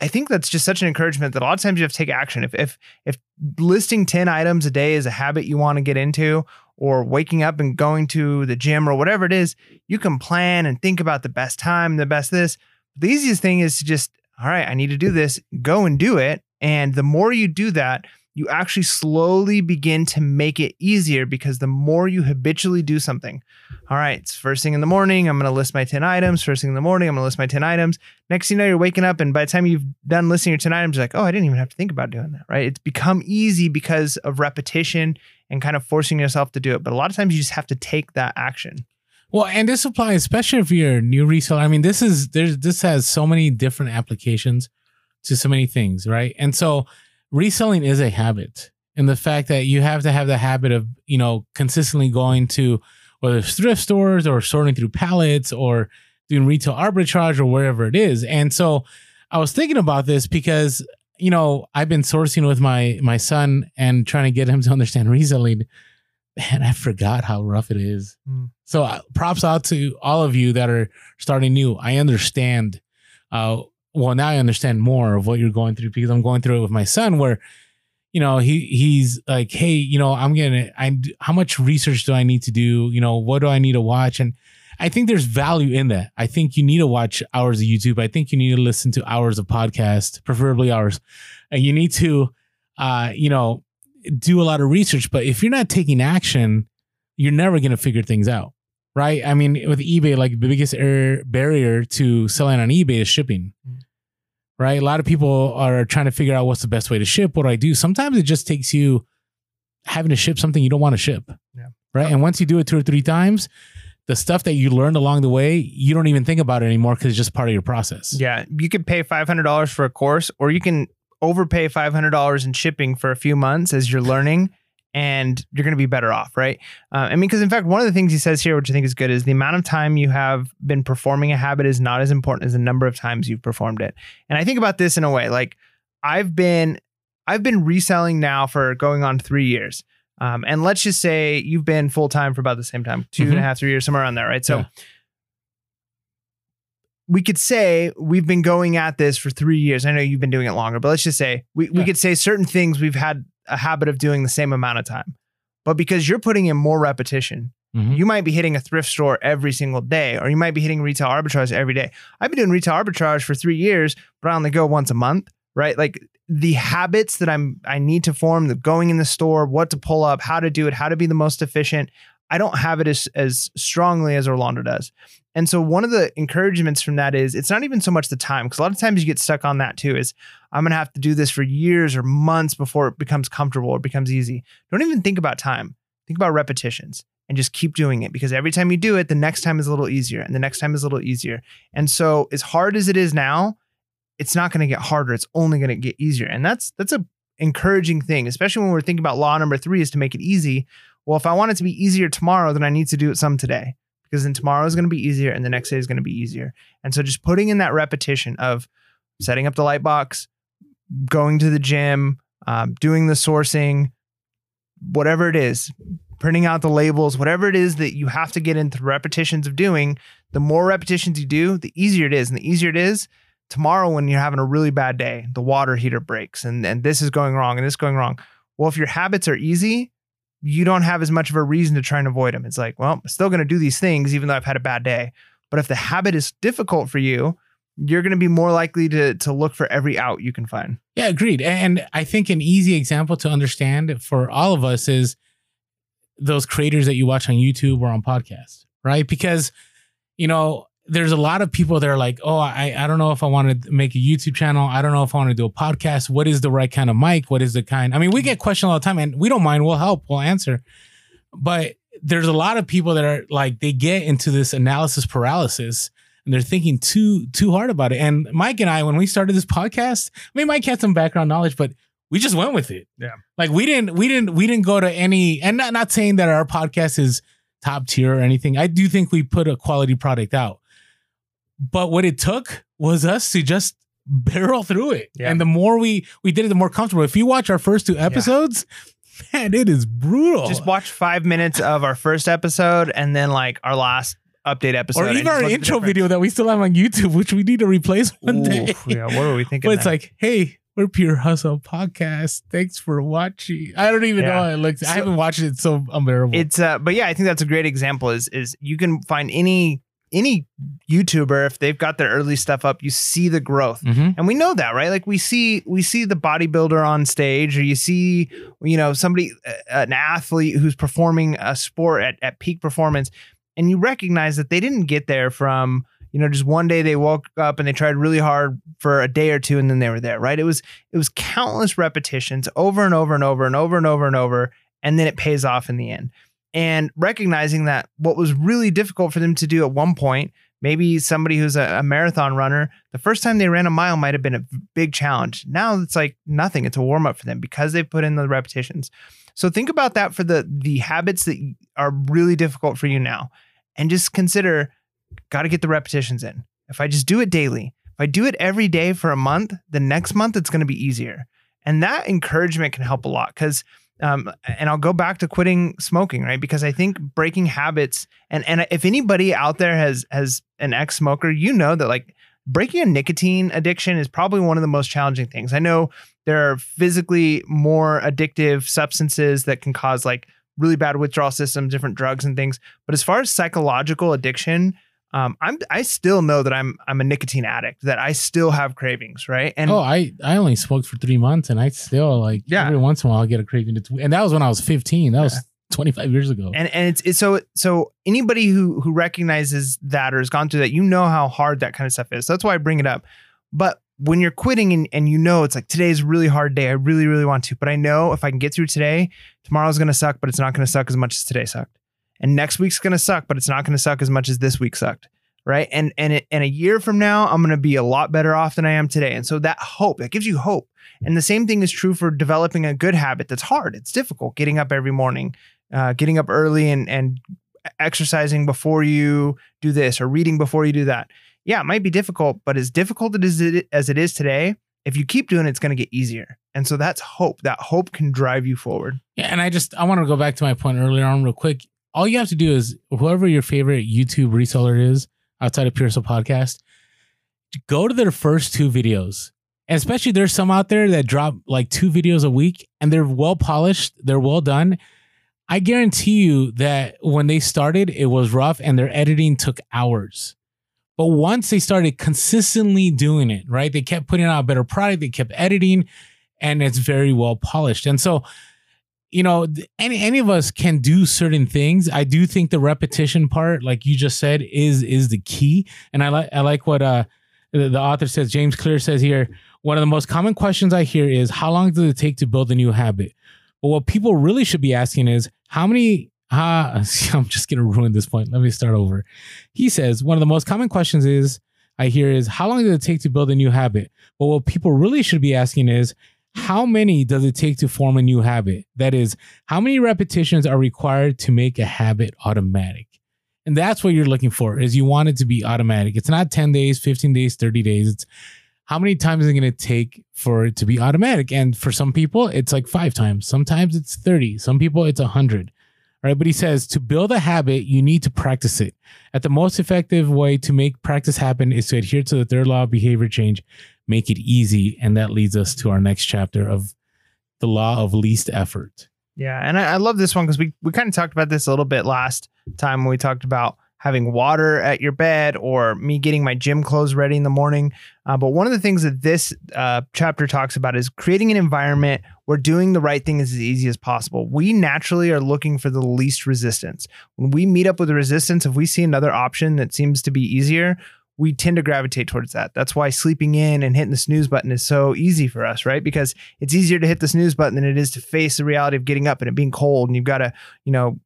I think that's just such an encouragement that a lot of times you have to take action. If if if listing 10 items a day is a habit you want to get into, or waking up and going to the gym or whatever it is, you can plan and think about the best time, the best this. The easiest thing is to just, all right, I need to do this, go and do it. And the more you do that, you actually slowly begin to make it easier because the more you habitually do something, all right, it's first thing in the morning, I'm going to list my 10 items. First thing in the morning, I'm going to list my 10 items. Next thing you know, you're waking up, and by the time you've done listing your 10 items, you're like, oh, I didn't even have to think about doing that, right? It's become easy because of repetition and kind of forcing yourself to do it. But a lot of times you just have to take that action. Well, and this applies especially if you're a new reseller. I mean, this is there's this has so many different applications to so many things, right? And so reselling is a habit. And the fact that you have to have the habit of, you know, consistently going to whether it's thrift stores or sorting through pallets or doing retail arbitrage or wherever it is. And so I was thinking about this because, you know, I've been sourcing with my my son and trying to get him to understand reselling. Man, I forgot how rough it is. Mm. So uh, props out to all of you that are starting new. I understand. Uh, well, now I understand more of what you're going through because I'm going through it with my son where you know he he's like hey you know i'm gonna i how much research do i need to do you know what do i need to watch and i think there's value in that i think you need to watch hours of youtube i think you need to listen to hours of podcast preferably hours and you need to uh you know do a lot of research but if you're not taking action you're never gonna figure things out right i mean with ebay like the biggest er- barrier to selling on ebay is shipping Mm right? A lot of people are trying to figure out what's the best way to ship. What do I do? Sometimes it just takes you having to ship something you don't want to ship. Yeah. Right. And once you do it two or three times, the stuff that you learned along the way, you don't even think about it anymore because it's just part of your process. Yeah, you could pay five hundred dollars for a course, or you can overpay five hundred dollars in shipping for a few months as you're learning, and you're going to be better off, right? Uh, I mean, because in fact, one of the things he says here, which I think is good, is the amount of time you have been performing a habit is not as important as the number of times you've performed it. And I think about this in a way, like I've been, I've been reselling now for going on three years. Um, and let's just say you've been full time for about the same time, two and a Mhm. half, three years, somewhere around there, right? So Yeah. we could say we've been going at this for three years. I know you've been doing it longer, but let's just say we, we could say certain things we've had a habit of doing the same amount of time. But because you're putting in more repetition, Mhm. you might be hitting a thrift store every single day, or you might be hitting retail arbitrage every day. I've been doing retail arbitrage for three years, but I only go once a month, right? Like the habits that I'm I need to form, the going in the store, what to pull up, how to do it, how to be the most efficient. I don't have it as as strongly as Orlando does. And so one of the encouragements from that is it's not even so much the time, because a lot of times you get stuck on that too, is I'm gonna have to do this for years or months before it becomes comfortable or becomes easy. Don't even think about time. Think about repetitions and just keep doing it because every time you do it, the next time is a little easier and the next time is a little easier. And so as hard as it is now, it's not going to get harder. It's only going to get easier. And that's that's a encouraging thing, especially when we're thinking about law number 3 is to make it easy. Well, if I want it to be easier tomorrow, then I need to do it some today because then tomorrow is going to be easier and the next day is going to be easier. And so just putting in that repetition of setting up the light box, going to the gym, um, doing the sourcing, whatever it is, printing out the labels, whatever it is that you have to get into repetitions of doing, the more repetitions you do, the easier it is. And the easier it is, tomorrow when you're having a really bad day, the water heater breaks and, and this is going wrong and this is going wrong. Well, if your habits are easy, you don't have as much of a reason to try and avoid them. It's like, well, I'm still going to do these things even though I've had a bad day. But if the habit is difficult for you, you're going to be more likely to to look for every out you can find. Yeah, agreed. And I think an easy example to understand for all of us is those creators that you watch on YouTube or on podcast, right? Because, you know, there's a lot of people that are like, oh, I, I don't know if I want to make a YouTube channel. I don't know if I want to do a podcast. What is the right kind of mic? What is the kind? I mean, we get questioned all the time and we don't mind. We'll help. We'll answer. But there's a lot of people that are like, they get into this analysis paralysis and they're thinking too too hard about it. And Mike and I, when we started this podcast, I mean, Mike had some background knowledge, but we just went with it. Yeah. Like we didn't we didn't we didn't go to any and not not saying that our podcast is top tier or anything. I do think we put a quality product out. But what it took was us to just barrel through it. Yeah. And the more we we did it, the more comfortable. If you watch our first two episodes, <laughs> man, it is brutal. Just watch five minutes of our first episode and then like our last update episode. or even our look at the intro video that we still have on YouTube, which we need to replace one day. Yeah, what were we thinking? But it's like, hey, we're Pure Hustle Podcast. Thanks for watching. I don't even Yeah. know how it looks. I haven't watched it. It's so unbearable. it's uh but yeah i think that's a great example is is you can find any any youtuber if they've got their early stuff up you see the growth. Mhm. and we know that right? Like we see we see the bodybuilder on stage or you see you know somebody an athlete who's performing a sport at, at peak performance and you recognize that they didn't get there from you know just one day they woke up and they tried really hard for a day or two and then they were there right? It was it was countless repetitions over and over and over and over and over and over and then it pays off in the end and recognizing that what was really difficult for them to do at one point Maybe somebody who's a, a marathon runner, the first time they ran a mile might have been a big challenge. Now it's like nothing. It's a warm up for them because they've put in the repetitions. So think about that for the the habits that are really difficult for you now, and just consider, got to get the repetitions in. If I just do it daily, if I do it every day for a month, the next month it's going to be easier, and that encouragement can help a lot because um, and I'll go back to quitting smoking, right? Because I think breaking habits, and and if anybody out there has has an ex smoker, you know that like breaking a nicotine addiction is probably one of the most challenging things. I know there are physically more addictive substances that can cause like really bad withdrawal systems, different drugs and things. But as far as psychological addiction, um, I'm I still know that I'm I'm a nicotine addict, that I still have cravings, right? And oh, I I only smoked for three months, and I still like yeah. every once in a while I get a craving. To, and that was when I was 15. That was 25 years ago. And and it's, it's so so anybody who who recognizes that or has gone through that, you know how hard that kind of stuff is. So that's why I bring it up. But when you're quitting and, and you know it's like today's a really hard day, I really, really want to, but I know if I can get through today, tomorrow's gonna suck, but it's not gonna suck as much as today sucked and next week's going to suck, but it's not going to suck as much as this week sucked. Right. And, and, it, and a year from now, I'm going to be a lot better off than I am today. And so that hope, that gives you hope. And the same thing is true for developing a good habit that's hard. It's difficult getting up every morning, uh, getting up early and, and exercising before you do this or reading before you do that. Yeah, it might be difficult, but as difficult as it, as it is today, if you keep doing it, it's going to get easier. And so that's hope. That hope can drive you forward. Yeah. And I just, I want to go back to my point earlier on real quick all you have to do is whoever your favorite YouTube reseller is outside of Pure Podcast, go to their first two videos. Especially there's some out there that drop like two videos a week and they're well polished, they're well done. I guarantee you that when they started, it was rough and their editing took hours. But once they started consistently doing it, right? They kept putting out a better product, they kept editing, and it's very well polished. And so you know, any any of us can do certain things. I do think the repetition part, like you just said, is is the key. And I like I like what uh the, the author says. James Clear says here. One of the most common questions I hear is, "How long does it take to build a new habit?" But what people really should be asking is, "How many?" Uh, <laughs> I'm just gonna ruin this point. Let me start over. He says one of the most common questions is I hear is, "How long does it take to build a new habit?" But what people really should be asking is, how many does it take to form a new habit? That is, how many repetitions are required to make a habit automatic? And that's what you're looking for is you want it to be automatic. It's not 10 days, 15 days, 30 days. It's how many times is it going to take for it to be automatic? And for some people, it's like five times. Sometimes it's 30. Some people, it's 100. Right. But he says to build a habit, you need to practice it. At the most effective way to make practice happen is to adhere to the third law of behavior change make it easy. And that leads us to our next chapter of the law of least effort. Yeah. And I, I love this one because we, we kind of talked about this a little bit last time when we talked about having water at your bed or me getting my gym clothes ready in the morning. Uh, but one of the things that this uh, chapter talks about is creating an environment where doing the right thing is as easy as possible. We naturally are looking for the least resistance. When we meet up with resistance, if we see another option that seems to be easier, we tend to gravitate towards that. That's why sleeping in and hitting the snooze button is so easy for us, right? Because it's easier to hit the snooze button than it is to face the reality of getting up and it being cold and you've got to, you know,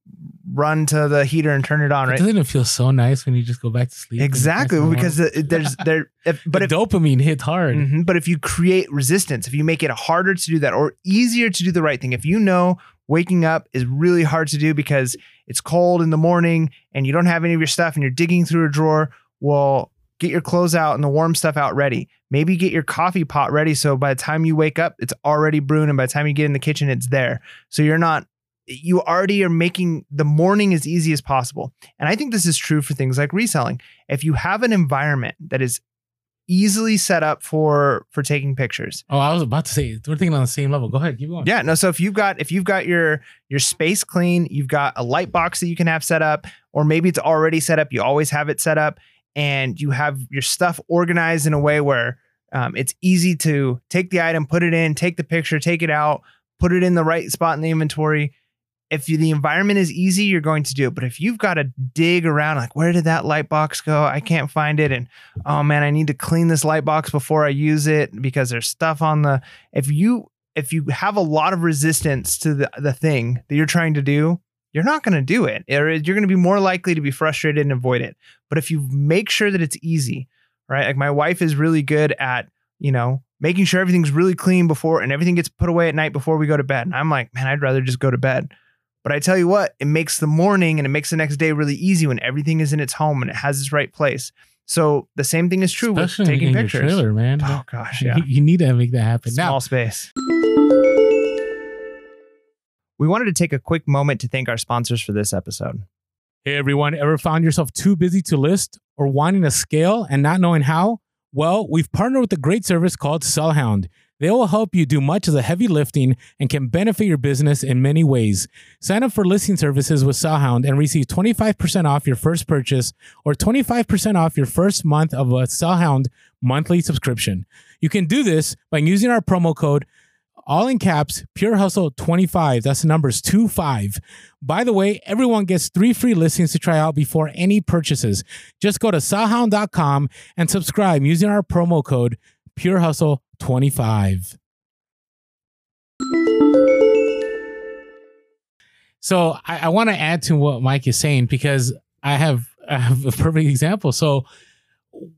run to the heater and turn it on, right? Doesn't it feel so nice when you just go back to sleep? Exactly, because there's there, <laughs> if, but the if, dopamine hits hard. Mm-hmm, but if you create resistance, if you make it harder to do that or easier to do the right thing, if you know waking up is really hard to do because it's cold in the morning and you don't have any of your stuff and you're digging through a drawer, well, get your clothes out and the warm stuff out ready. Maybe get your coffee pot ready so by the time you wake up, it's already brewing. And by the time you get in the kitchen, it's there. So you're not, you already are making the morning as easy as possible. And I think this is true for things like reselling. If you have an environment that is easily set up for for taking pictures. Oh, I was about to say we're thinking on the same level. Go ahead, keep going. Yeah, no. So if you've got if you've got your your space clean, you've got a light box that you can have set up, or maybe it's already set up. You always have it set up and you have your stuff organized in a way where um, it's easy to take the item, put it in, take the picture, take it out, put it in the right spot in the inventory. If you, the environment is easy, you're going to do it. But if you've got to dig around, like where did that light box go? I can't find it, and oh man, I need to clean this light box before I use it because there's stuff on the. If you if you have a lot of resistance to the the thing that you're trying to do, you're not going to do it. Or you're going to be more likely to be frustrated and avoid it. But if you make sure that it's easy, right? Like my wife is really good at, you know, making sure everything's really clean before and everything gets put away at night before we go to bed. And I'm like, man, I'd rather just go to bed. But I tell you what, it makes the morning and it makes the next day really easy when everything is in its home and it has its right place. So the same thing is true Especially with in taking your pictures. trailer, man. Oh gosh, <laughs> yeah. You, you need to make that happen. Small Now, space. We wanted to take a quick moment to thank our sponsors for this episode. Hey everyone, ever found yourself too busy to list or wanting to scale and not knowing how? Well, we've partnered with a great service called Sellhound. They will help you do much of the heavy lifting and can benefit your business in many ways. Sign up for listing services with Sellhound and receive 25% off your first purchase or 25% off your first month of a Sellhound monthly subscription. You can do this by using our promo code all in caps, Pure Hustle 25. That's the numbers 25. By the way, everyone gets three free listings to try out before any purchases. Just go to sellhound.com and subscribe using our promo code Pure Hustle 25. So I, I want to add to what Mike is saying because I have, I have a perfect example. So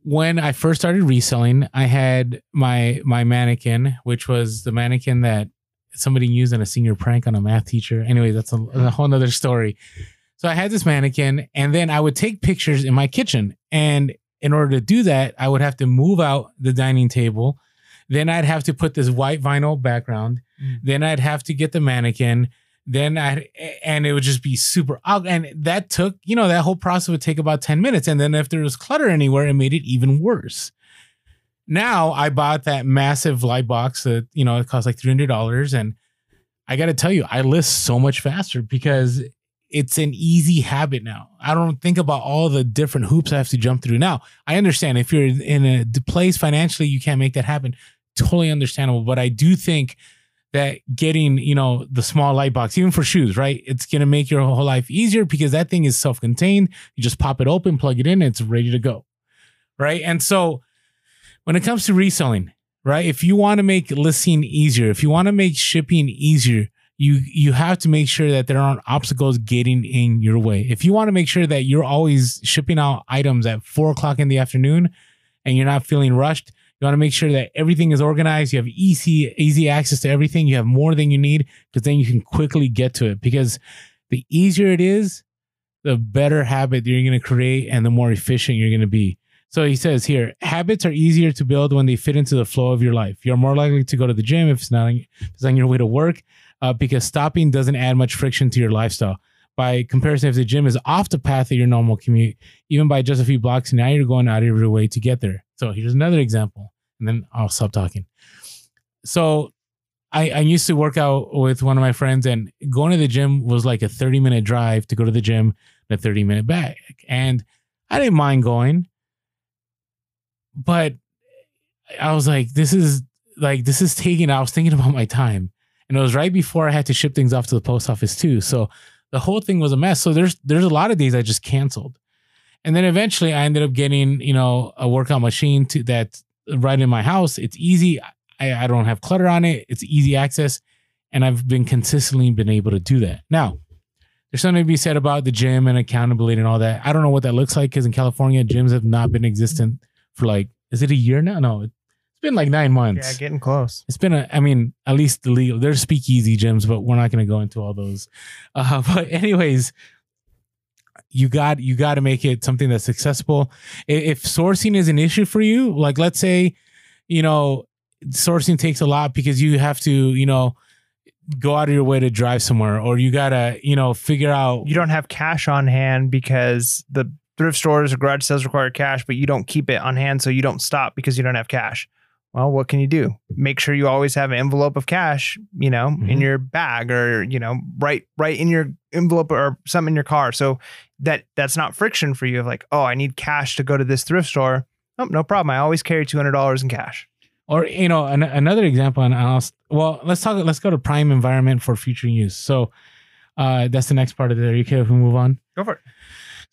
when I first started reselling, I had my my mannequin, which was the mannequin that somebody used in a senior prank on a math teacher. Anyway, that's a, a whole nother story. So I had this mannequin, and then I would take pictures in my kitchen. And in order to do that, I would have to move out the dining table. Then I'd have to put this white vinyl background. Mm. Then I'd have to get the mannequin. Then I and it would just be super. And that took, you know, that whole process would take about 10 minutes. And then if there was clutter anywhere, it made it even worse. Now I bought that massive light box that, you know, it cost like $300. And I got to tell you, I list so much faster because it's an easy habit now. I don't think about all the different hoops I have to jump through. Now, I understand if you're in a place financially, you can't make that happen. Totally understandable. But I do think that getting, you know, the small light box, even for shoes, right? It's going to make your whole life easier because that thing is self contained. You just pop it open, plug it in, it's ready to go. Right. And so when it comes to reselling, right? If you want to make listing easier, if you want to make shipping easier, you you have to make sure that there aren't obstacles getting in your way. If you want to make sure that you're always shipping out items at four o'clock in the afternoon and you're not feeling rushed, you want to make sure that everything is organized. You have easy easy access to everything. You have more than you need because then you can quickly get to it. Because the easier it is, the better habit you're going to create and the more efficient you're going to be. So he says here, habits are easier to build when they fit into the flow of your life. You're more likely to go to the gym if it's not on, if it's on your way to work uh, because stopping doesn't add much friction to your lifestyle. By comparison, if the gym is off the path of your normal commute, even by just a few blocks, now you're going out of your way to get there. So here's another example, and then I'll stop talking. So I, I used to work out with one of my friends, and going to the gym was like a 30 minute drive to go to the gym and a 30 minute back. And I didn't mind going, but I was like, this is like, this is taking, I was thinking about my time. And it was right before I had to ship things off to the post office too. So the whole thing was a mess. So there's there's a lot of days I just canceled. And then eventually I ended up getting, you know, a workout machine to that's right in my house. It's easy. I, I don't have clutter on it. It's easy access. And I've been consistently been able to do that. Now, there's something to be said about the gym and accountability and all that. I don't know what that looks like because in California, gyms have not been existent for like, is it a year now? No, it's been like nine months. Yeah, getting close. It's been a, I mean, at least the legal. There's speakeasy gyms, but we're not going to go into all those. Uh, <laughs> but anyways, you got you got to make it something that's accessible. If sourcing is an issue for you, like let's say, you know, sourcing takes a lot because you have to, you know, go out of your way to drive somewhere, or you gotta, you know, figure out. You don't have cash on hand because the thrift stores or garage sales require cash, but you don't keep it on hand, so you don't stop because you don't have cash. Well, what can you do? Make sure you always have an envelope of cash, you know, in Mhm. your bag or you know, right, right in your envelope or something in your car. So that that's not friction for you of like, oh, I need cash to go to this thrift store. Oh, no problem. I always carry two hundred dollars in cash. or you know an, another example and I'll, well let's talk let's go to prime environment for future use so uh that's the next part of are you okay if we move on Go for it.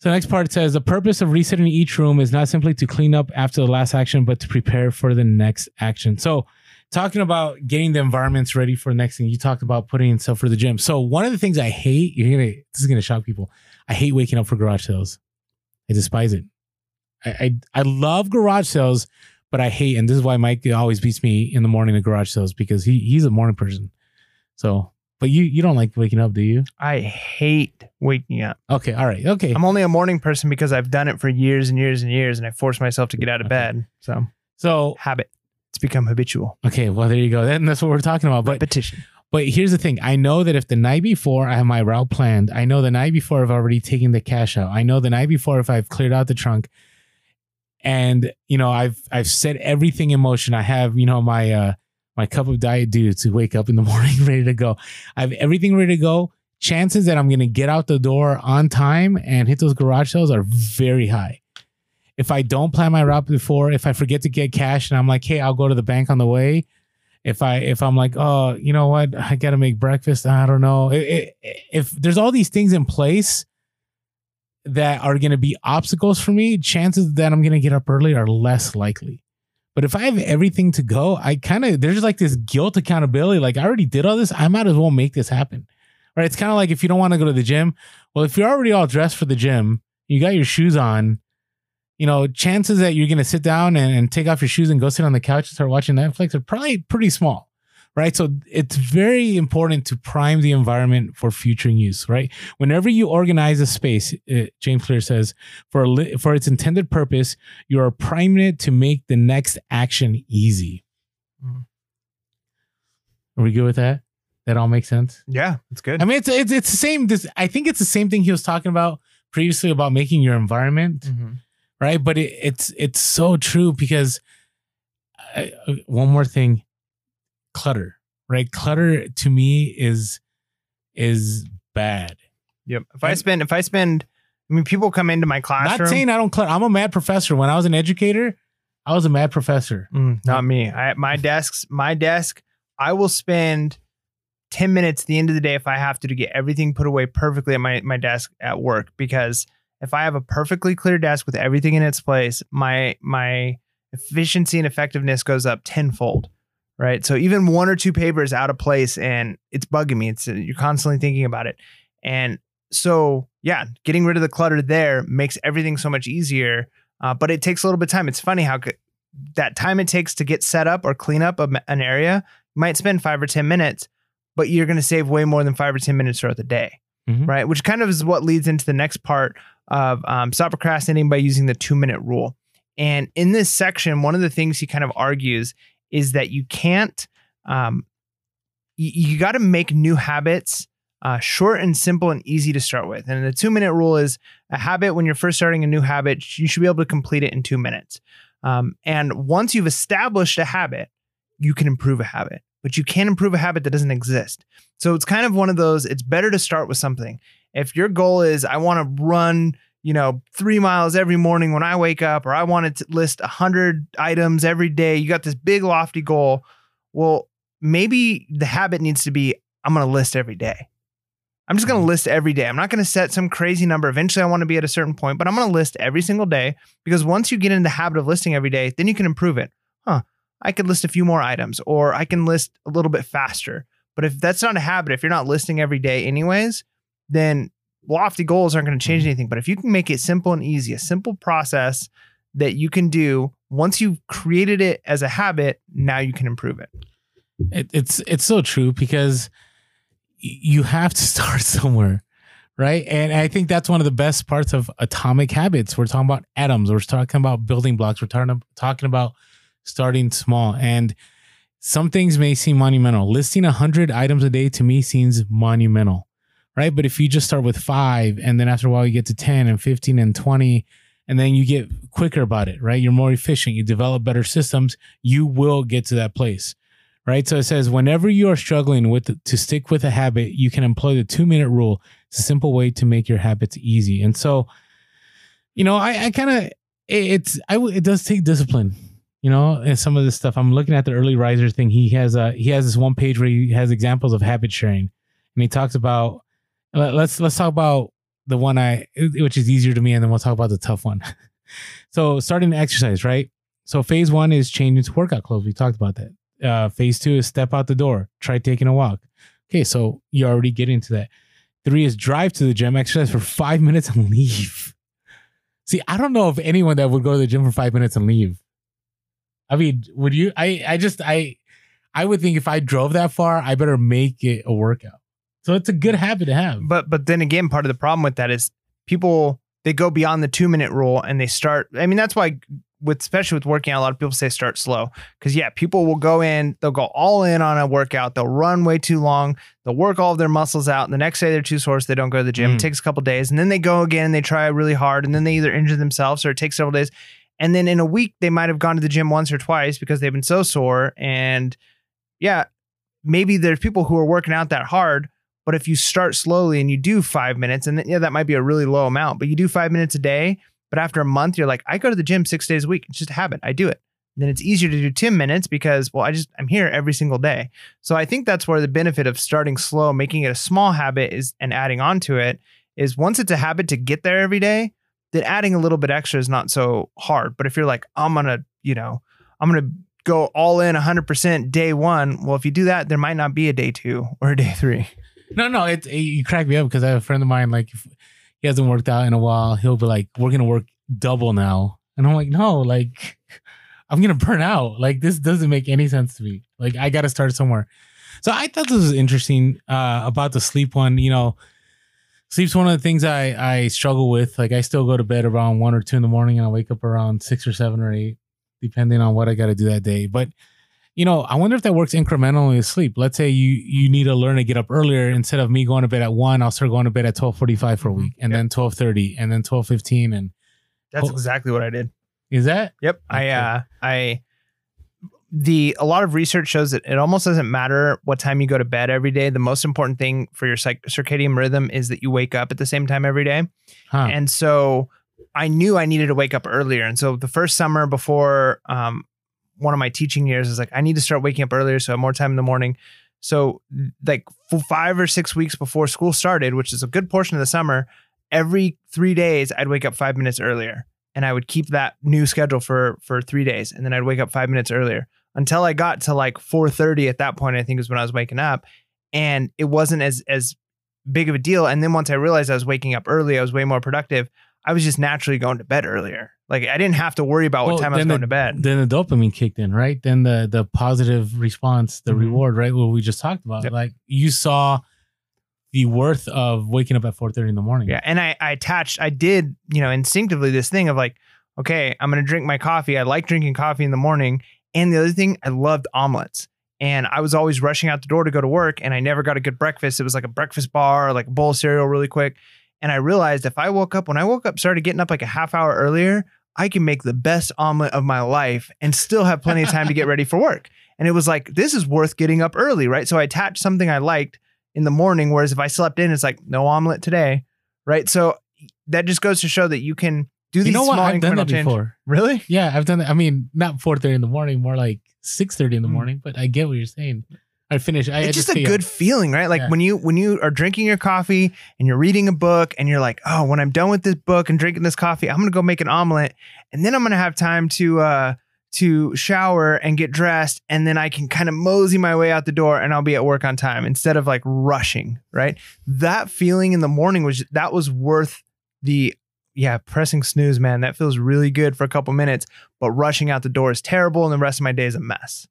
So next part says the purpose of resetting each room is not simply to clean up after the last action but to prepare for the next action so talking about getting the environments ready for the next thing, you talked about putting stuff for the gym. So one of the things I hate, you're gonna this is gonna shock people. I hate waking up for garage sales. I despise it. I I, I love garage sales, but I hate, and this is why Mike always beats me in the morning at garage sales because he he's a morning person. So, but you you don't like waking up, do you? I hate waking up. Okay, all right, okay. I'm only a morning person because I've done it for years and years and years, and I force myself to get out of Okay. bed. So So habit. It's become habitual. okay, well there you go. Then that's what we're talking about. But Repetition. But here's the thing. I know that if the night before I have my route planned, I know the night before I've already taken the cash out. I know the night before if I've cleared out the trunk and you know I've I've set everything in motion. I have, you know, my uh my cup of diet dew to wake up in the <laughs> morning ready to go. I have everything ready to go. Chances that I'm gonna get out the door on time and hit those garage sales are very high. If I don't plan my route before, if I forget to get cash and I'm like, hey, I'll go to the bank on the way, if I if I'm like, oh, you know what, I got to make breakfast. I don't know. It- it- if there's all these things in place that are going to be obstacles for me, chances that I'm going to get up early are less likely. But if I have everything to go, I kind of there's like this guilt accountability. Like I already did all this, I might as well make this happen. Right? It's kind of like if you don't want to go to the gym. Well, if you're already all dressed for the gym, you got your shoes on. You know, chances that you're to sit down and, and take off your shoes and go sit on the couch and start watching Netflix are probably pretty small right? So it's very important to prime the environment for future use, right? Whenever you organize a space, uh, James Clear says, for li- for its intended purpose, you are priming it to make the next action easy. Mhm. Are we good with that? That all makes sense. Yeah, it's good. I mean, it's it's it's the same. This I think it's the same thing he was talking about previously about making your environment Mhm. right? But it, it's it's so true because I, uh, one more thing, clutter, right? Clutter to me is is bad. Yep. If I spend, if I spend, I mean, people come into my classroom. Not saying I don't clutter. I'm a mad professor. When I was an educator, I was a mad professor. Mm, not me. I my desks, my desk. I will spend ten minutes at the end of the day if I have to to get everything put away perfectly at my my desk at work because if I have a perfectly clear desk with everything in its place, my my efficiency and effectiveness goes up tenfold. Right. So even one or two papers out of place and it's bugging me. It's you're constantly thinking about it. And so yeah, getting rid of the clutter there makes everything so much easier. Uh, but it takes a little bit of time. It's funny how c- that time it takes to get set up or clean up an area might spend five or 10 minutes, but you're going to save way more than five or 10 minutes throughout the day. Mhm. Right. Which kind of is what leads into the next part of um, stop procrastinating by using the two minute rule. And in this section, one of the things he kind of argues is that you can't, um, you, you got to make new habits uh, short and simple and easy to start with. And the two minute rule is a habit when you're first starting a new habit, you should be able to complete it in two minutes. Um, and once you've established a habit, you can improve a habit, but you can't improve a habit that doesn't exist. So it's kind of one of those, it's better to start with something. If your goal is, I want to run, you know, three miles every morning when I wake up, or I want to list a hundred items every day, you got this big lofty goal. Well, maybe the habit needs to be, I'm going to list every day. I'm just going to mm-hmm. list every day. I'm not going to set some crazy number. Eventually, I want to be at a certain point, but I'm going to list every single day because once you get in the habit of listing every day, then you can improve it. Huh. I could list a few more items or I can list a little bit faster. But if that's not a habit, if you're not listing every day anyways, then lofty goals aren't going to change mm-hmm. anything. But if you can make it simple and easy, a simple process that you can do once you've created it as a habit, now you can improve it. It, it's it's so true because you have to <laughs> start somewhere, right? And I think that's one of the best parts of atomic habits. We're talking about atoms. We're talking about building blocks. We're talking talking about starting small. And some things may seem monumental. Listing hundred items a day to me seems monumental, right? But if you just start with five, and then after a while you get to ten and fifteen and twenty. And then you get quicker about it, right? You're more efficient. You develop better systems. You will get to that place right? So it says whenever you are struggling with to stick with a habit, you can employ the two minute rule. It's a simple way to make your habits easy. And so, you know, I, I kind of it, it's I it does take discipline. You know, and some of this stuff. I'm looking at the early riser thing. He has a he has this one page where he has examples of habit shaping, and he talks about. Let- Let's let's talk about the one I which is easier to me, and then we'll talk about the tough one. <laughs> so starting to exercise, right? So phase one is changing to workout clothes. We talked about that Uh, phase two is step out the door, try taking a walk. Okay, so you're already get into that. Three is drive to the gym, exercise for five <laughs> minutes and leave. See, I don't know of anyone that would go to the gym for five minutes and leave. I mean, would you? I I just I I would think if I drove that far, I better make it a workout. So it's a good habit to have. But but then again, part of the problem with that is people they go beyond the two minute rule and they start. I mean, that's why with especially with working out, a lot of people say start slow because yeah, people will go in, they'll go all in on a workout, they'll run way too long, they'll work all of their muscles out, and the next day they're too sore, so they don't go to the gym. Mm. It takes a couple days, and then they go again and they try really hard, and then they either injure themselves or it takes several days, and then in a week they might have gone to the gym once or twice because they've been so sore, and yeah, maybe there's people who are working out that hard. But if you start slowly and you do five minutes, and yeah, that might be a really low amount, but you do five minutes a day, but after a month, you're like, I go to the gym six days a week. It's just a habit. I do it. then it's easier to do 10 minutes because, well, I just, I'm here every single day. So I think that's where the benefit of starting slow, making it a small habit is, and adding on to it is once it's a habit to get there every day, then adding a little bit extra is not so hard. But if you're like, I'm going to, you know, I'm going to go all in 100% day one, well, if you do that, there might not be a day two or a day three. No, no, it, it you crack me up because I have a friend of mine like he hasn't worked out in a while, he'll be like, "We're gonna work double now," and I'm like, "No, like <laughs> I'm gonna burn out. Like this doesn't make any sense to me. Like I got to start somewhere." So I thought this was interesting uh, about the sleep one. You know, sleep's one of the things I I struggle with. Like I still go to bed around one or two in the morning, and I wake up around six or seven or eight, depending on what I got to do that day. But you know, I wonder if that works incrementally with sleep. Let's say you you need to learn to get up earlier instead of me going to bed at one, I'll start going to bed at twelve forty five for a week, and Yep. then twelve thirty, and then twelve fifteen, and That's Oh. exactly what I did. is that Yep. I uh I the a lot of research shows that it almost doesn't matter what time you go to bed every day. The most important thing for your psych- circadian rhythm is that you wake up at the same time every day. huh? And so I knew I needed to wake up earlier. And so the first summer before um one of my teaching years is like I need to start waking up earlier so I have more time in the morning. So like 5 or 6 weeks before school started, which is a good portion of the summer, every 3 days I'd wake up 5 minutes earlier and I would keep that new schedule for for 3 days and then I'd wake up 5 minutes earlier until I got to like 4:30 at that point I think is when I was waking up and it wasn't as as big of a deal and then once I realized I was waking up early I was way more productive I was just naturally going to bed earlier like I didn't have to worry about Well, what time I was then going the- to bed then the dopamine kicked in, right? Then the the positive response, the Mhm. reward, right? What we just talked about. Yep. Like you saw the worth of waking up at four thirty in the morning. Yeah, and I, I attached, I did, you know, instinctively this thing of like, okay, I'm gonna drink my coffee. I like drinking coffee in the morning, and the other thing, I loved omelets, and I was always rushing out the door to go to work, and I never got a good breakfast. It was like a breakfast bar, like a bowl of cereal, really quick. And I realized if I woke up, when I woke up, started getting up like a half hour earlier, I can make the best omelet of my life and still have plenty of time to get ready for work. <laughs> And it was like, this is worth getting up early, right? So I attached something I liked in the morning. Whereas if I slept in, it's like, no omelet today, right? So that just goes to show that you can do these You know small what? I've done that change. before. Really? Yeah, I've done that. I mean, not four thirty in the morning, more like six thirty in the Mm. morning. But I get what you're saying. I finish. I, it's just a good feeling, right? Like Yeah. when you when you are drinking your coffee and you're reading a book and you're like, oh, when I'm done with this book and drinking this coffee, I'm gonna go make an omelet, and then I'm gonna have time to uh to shower and get dressed, and then I can kind of mosey my way out the door and I'll be at work on time instead of like rushing, right? That feeling in the morning was that was worth the yeah, pressing snooze, man. That feels really good for a couple minutes, but rushing out the door is terrible, and the rest of my day is a mess,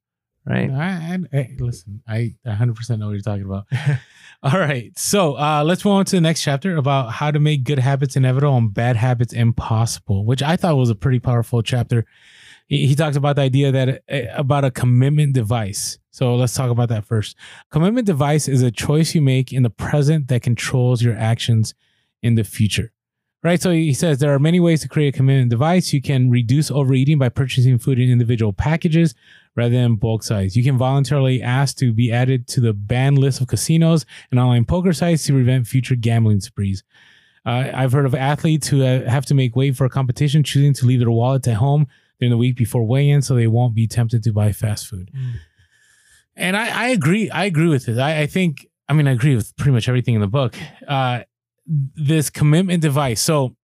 right? I, I, I- listen, I 100% know what you're talking about. <laughs> All right. So uh, let's move on to the next chapter about how to make good habits inevitable and bad habits impossible, which I thought was a pretty powerful chapter. He, he talks about the idea that uh, about a commitment device. So let's talk about that first. Commitment device is a choice you make in the present that controls your actions in the future. Right. So he says there are many ways to create a commitment device. You can reduce overeating by purchasing food in individual packages rather than bulk size. You can voluntarily ask to be added to the banned list of casinos and online poker sites to prevent future gambling sprees. Uh, I've heard of athletes who uh, have to make weight for a competition, choosing to leave their wallets at home during the week before weigh-in, so they won't be tempted to buy fast food. Mm. And I, I agree. I agree with this. I, I think. I mean, I agree with pretty much everything in the book. Uh, this commitment device. So,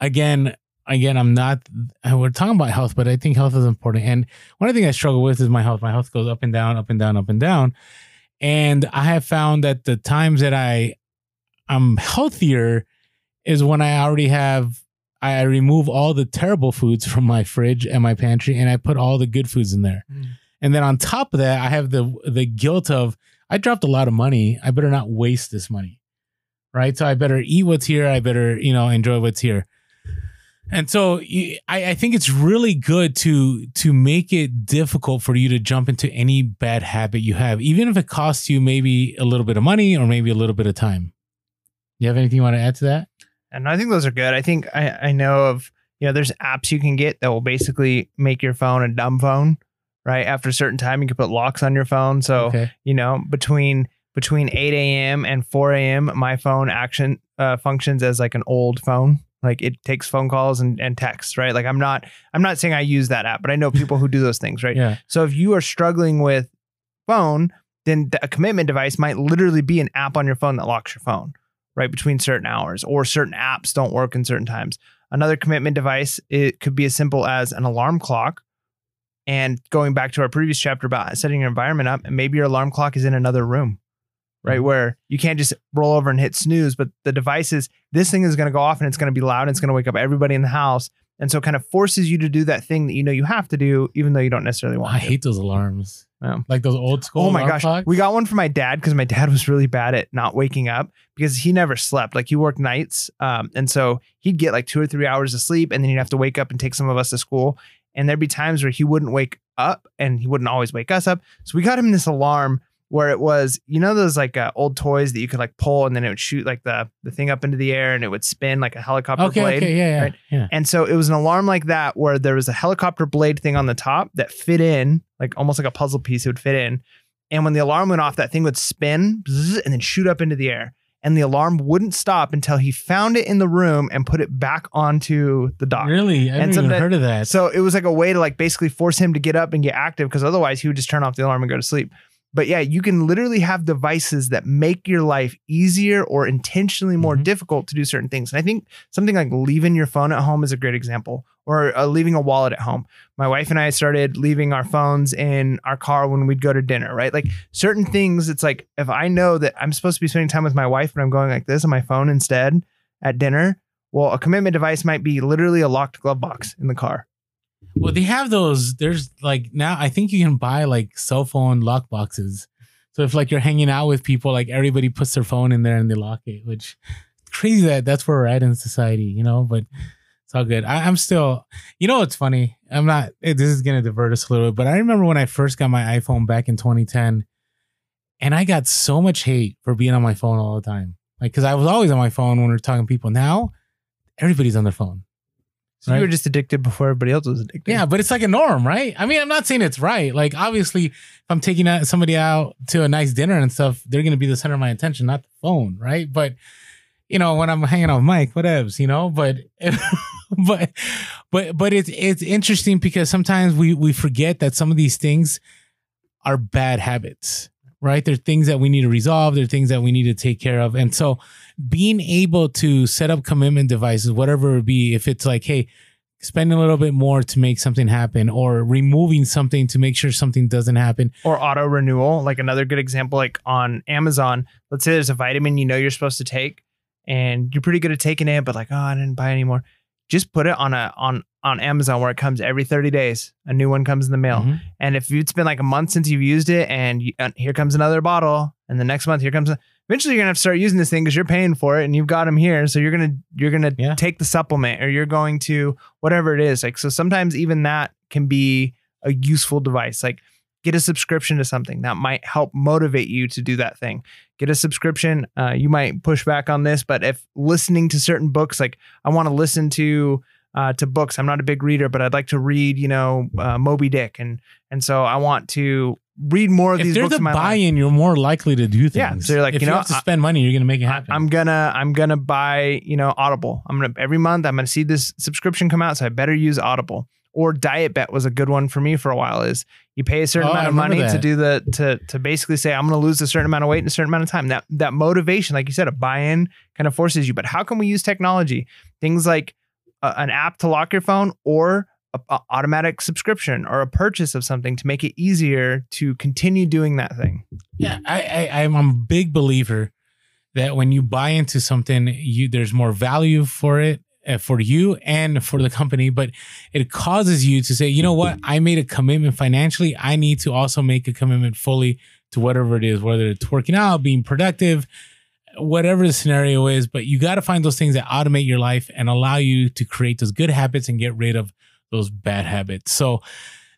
again, again, I'm not. We're talking about health, but I think health is important. And one of the things I struggle with is my health. My health goes up and down, up and down, up and down. And I have found that the times that I I'm healthier is when I already have I remove all the terrible foods <laughs> from my fridge and my pantry and I put all the good foods in there. Mm. And then on top of that, I have the the guilt of I dropped a lot of money. I better not waste this money. Right? So I better eat what's here. I better, you know, enjoy what's here. And so I, I think it's really good to to make it difficult for you to jump into any bad habit you have, even if it costs you maybe a little bit of money or maybe a little bit of time. You have anything you want to add to that? And I think those are good. I think I, I know of, you know, there's apps you can get that will basically make your phone a dumb phone, right? After a certain time, you can put locks on your phone. So, okay. you know, between between 8 a.m. and 4 a.m., my phone action uh, functions as like an old phone. Like it takes phone calls and, and texts, right? Like I'm not I'm not saying I use that app, but I know people who do those things, right? Yeah. So if you are struggling with phone, then a commitment device might literally be an app on your phone that locks your phone right between certain hours or certain apps don't work in certain times. Another commitment device, it could be as simple as an alarm clock. And going back to our previous chapter about setting your environment up, maybe your alarm clock is in another room, right? Mhm. Where you can't just roll over and hit snooze, but the device is this thing is going to go off and it's going to be loud and it's going to wake up everybody in the house. And so it kind of forces you to do that thing that you know you have to do, even though you don't necessarily want to I to. hate those alarms. Yeah. Like those old school. Oh my gosh. clocks. We got one for my dad because my dad was really bad at not waking up because he never slept. Like he worked nights. Um, and so he'd get like two or three hours of sleep and then he'd have to wake up and take some of us to school. And there'd be times where he wouldn't wake up and he wouldn't always wake us up. So we got him this alarm where it was, you know, those like uh, old toys that you could like pull and then it would shoot like the, the thing up into the air and it would spin like a helicopter Okay. blade. Okay. Yeah. Yeah. right? Yeah. And so it was an alarm like that where there was a helicopter blade thing on the top that fit in, like almost like a puzzle piece, it would fit in. And when the alarm went off, that thing would spin and then shoot up into the air. And the alarm wouldn't stop until he found it in the room and put it back onto the dock. Really? I haven't even heard of that. So it was like a way to like basically force him to get up and get active because otherwise he would just turn off the alarm and go to sleep. But yeah, you can literally have devices that make your life easier or intentionally more Mhm. difficult to do certain things. And I think something like leaving your phone at home is a great example, or uh, leaving a wallet at home. My wife and I started leaving our phones in our car when we'd go to dinner, right? Like certain things, it's like if I know that I'm supposed to be spending time with my wife, but I'm going like this on my phone instead at dinner, well, a commitment device might be literally a locked glove box in the car. Well, they have those. There's like now, I think you can buy like cell phone lock boxes. So if like you're hanging out with people, like everybody puts their phone in there and they lock it, which crazy that that's where we're at in society, you know. But it's all good. I, I'm still, you know, it's funny. I'm not. eh, This is gonna divert us a little bit, but I remember when I first got my iPhone back in 2010, and I got so much hate for being on my phone all the time. Like, because I was always on my phone when we are talking to people. Now, everybody's on their phone. So you were just addicted before everybody else was addicted. Yeah, but it's like a norm, right? I mean, I'm not saying it's right. Like, obviously, if I'm taking somebody out to a nice dinner and stuff, they're going to be the center of my attention, not the phone, right? But you know, when I'm hanging out with Mike, whatevs, you know. But <laughs> but but but it's it's interesting because sometimes we we forget that some of these things are bad habits, right? They're things that we need to resolve. They're things that we need to take care of, and so being able to set up commitment devices, whatever it be, if it's like, hey spend a little bit more to make something happen or removing something to make sure something doesn't happen. Or auto renewal, like another good example, like on Amazon. Let's say there's a vitamin you know you're supposed to take, and you're pretty good at taking it, but like, oh, I didn't buy any more. Just put it on a on on Amazon where it comes every 30 days. A new one comes in the mail. Mhm. And if it's been like a month since you've used it, and, you, and here comes another bottle, and the next month here comes, a, eventually you're gonna have to start using this thing because you're paying for it, and you've got them here. So you're gonna you're gonna Yeah. take the supplement, or you're going to whatever it is. Like so, sometimes even that can be a useful device. Like get a subscription to something that might help motivate you to do that thing. Get a subscription. Uh, you might push back on this, but if listening to certain books, like I want to listen to uh, to books. I'm not a big reader, but I'd like to read, you know, uh, Moby Dick, and and so I want to read more of If these there's books a in my life. buy-in, you're more likely to do things. Yeah, so you're like, if you know, have to spend money, you're going to make it happen. I'm gonna I'm gonna buy you know Audible. I'm gonna every month I'm gonna see this subscription come out, so I better use Audible. Or DietBet was a good one for me for a while. Is you pay a certain Oh, amount of money remember to do the to to basically say I'm gonna lose a certain amount of weight in a certain amount of time. That that motivation, like you said, a buy-in kind of forces you. But how can we use technology? Things like a, an app to lock your phone or a, a automatic subscription or a purchase of something to make it easier to continue doing that thing. Yeah, I, I I'm a big believer that when you buy into something, you there's more value for it uh, for you and for the company, but it causes you to say, you know what, I made a commitment financially. I need to also make a commitment fully to whatever it is, whether it's working out, being productive, whatever the scenario is. But you got to find those things that automate your life and allow you to create those good habits and get rid of those bad habits. So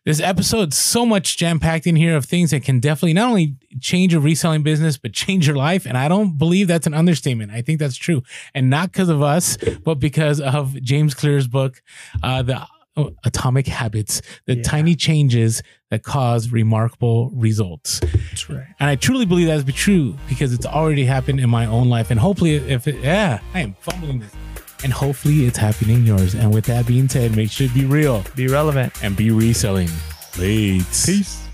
this episode so much jam packed in here of things that can definitely not only change your reselling business, but change your life. And I don't believe that's an understatement. I think that's true. And not because of us, but because of James Clear's book, uh, The Atomic Habits, the Yeah. tiny changes that cause remarkable results. That's right. And I truly believe that to be true because it's already happened in my own life. And hopefully, if it, yeah, I am fumbling this. And hopefully, it's happening yours. And with that being said, make sure to be real Be relevant. and be reselling. Late. Peace.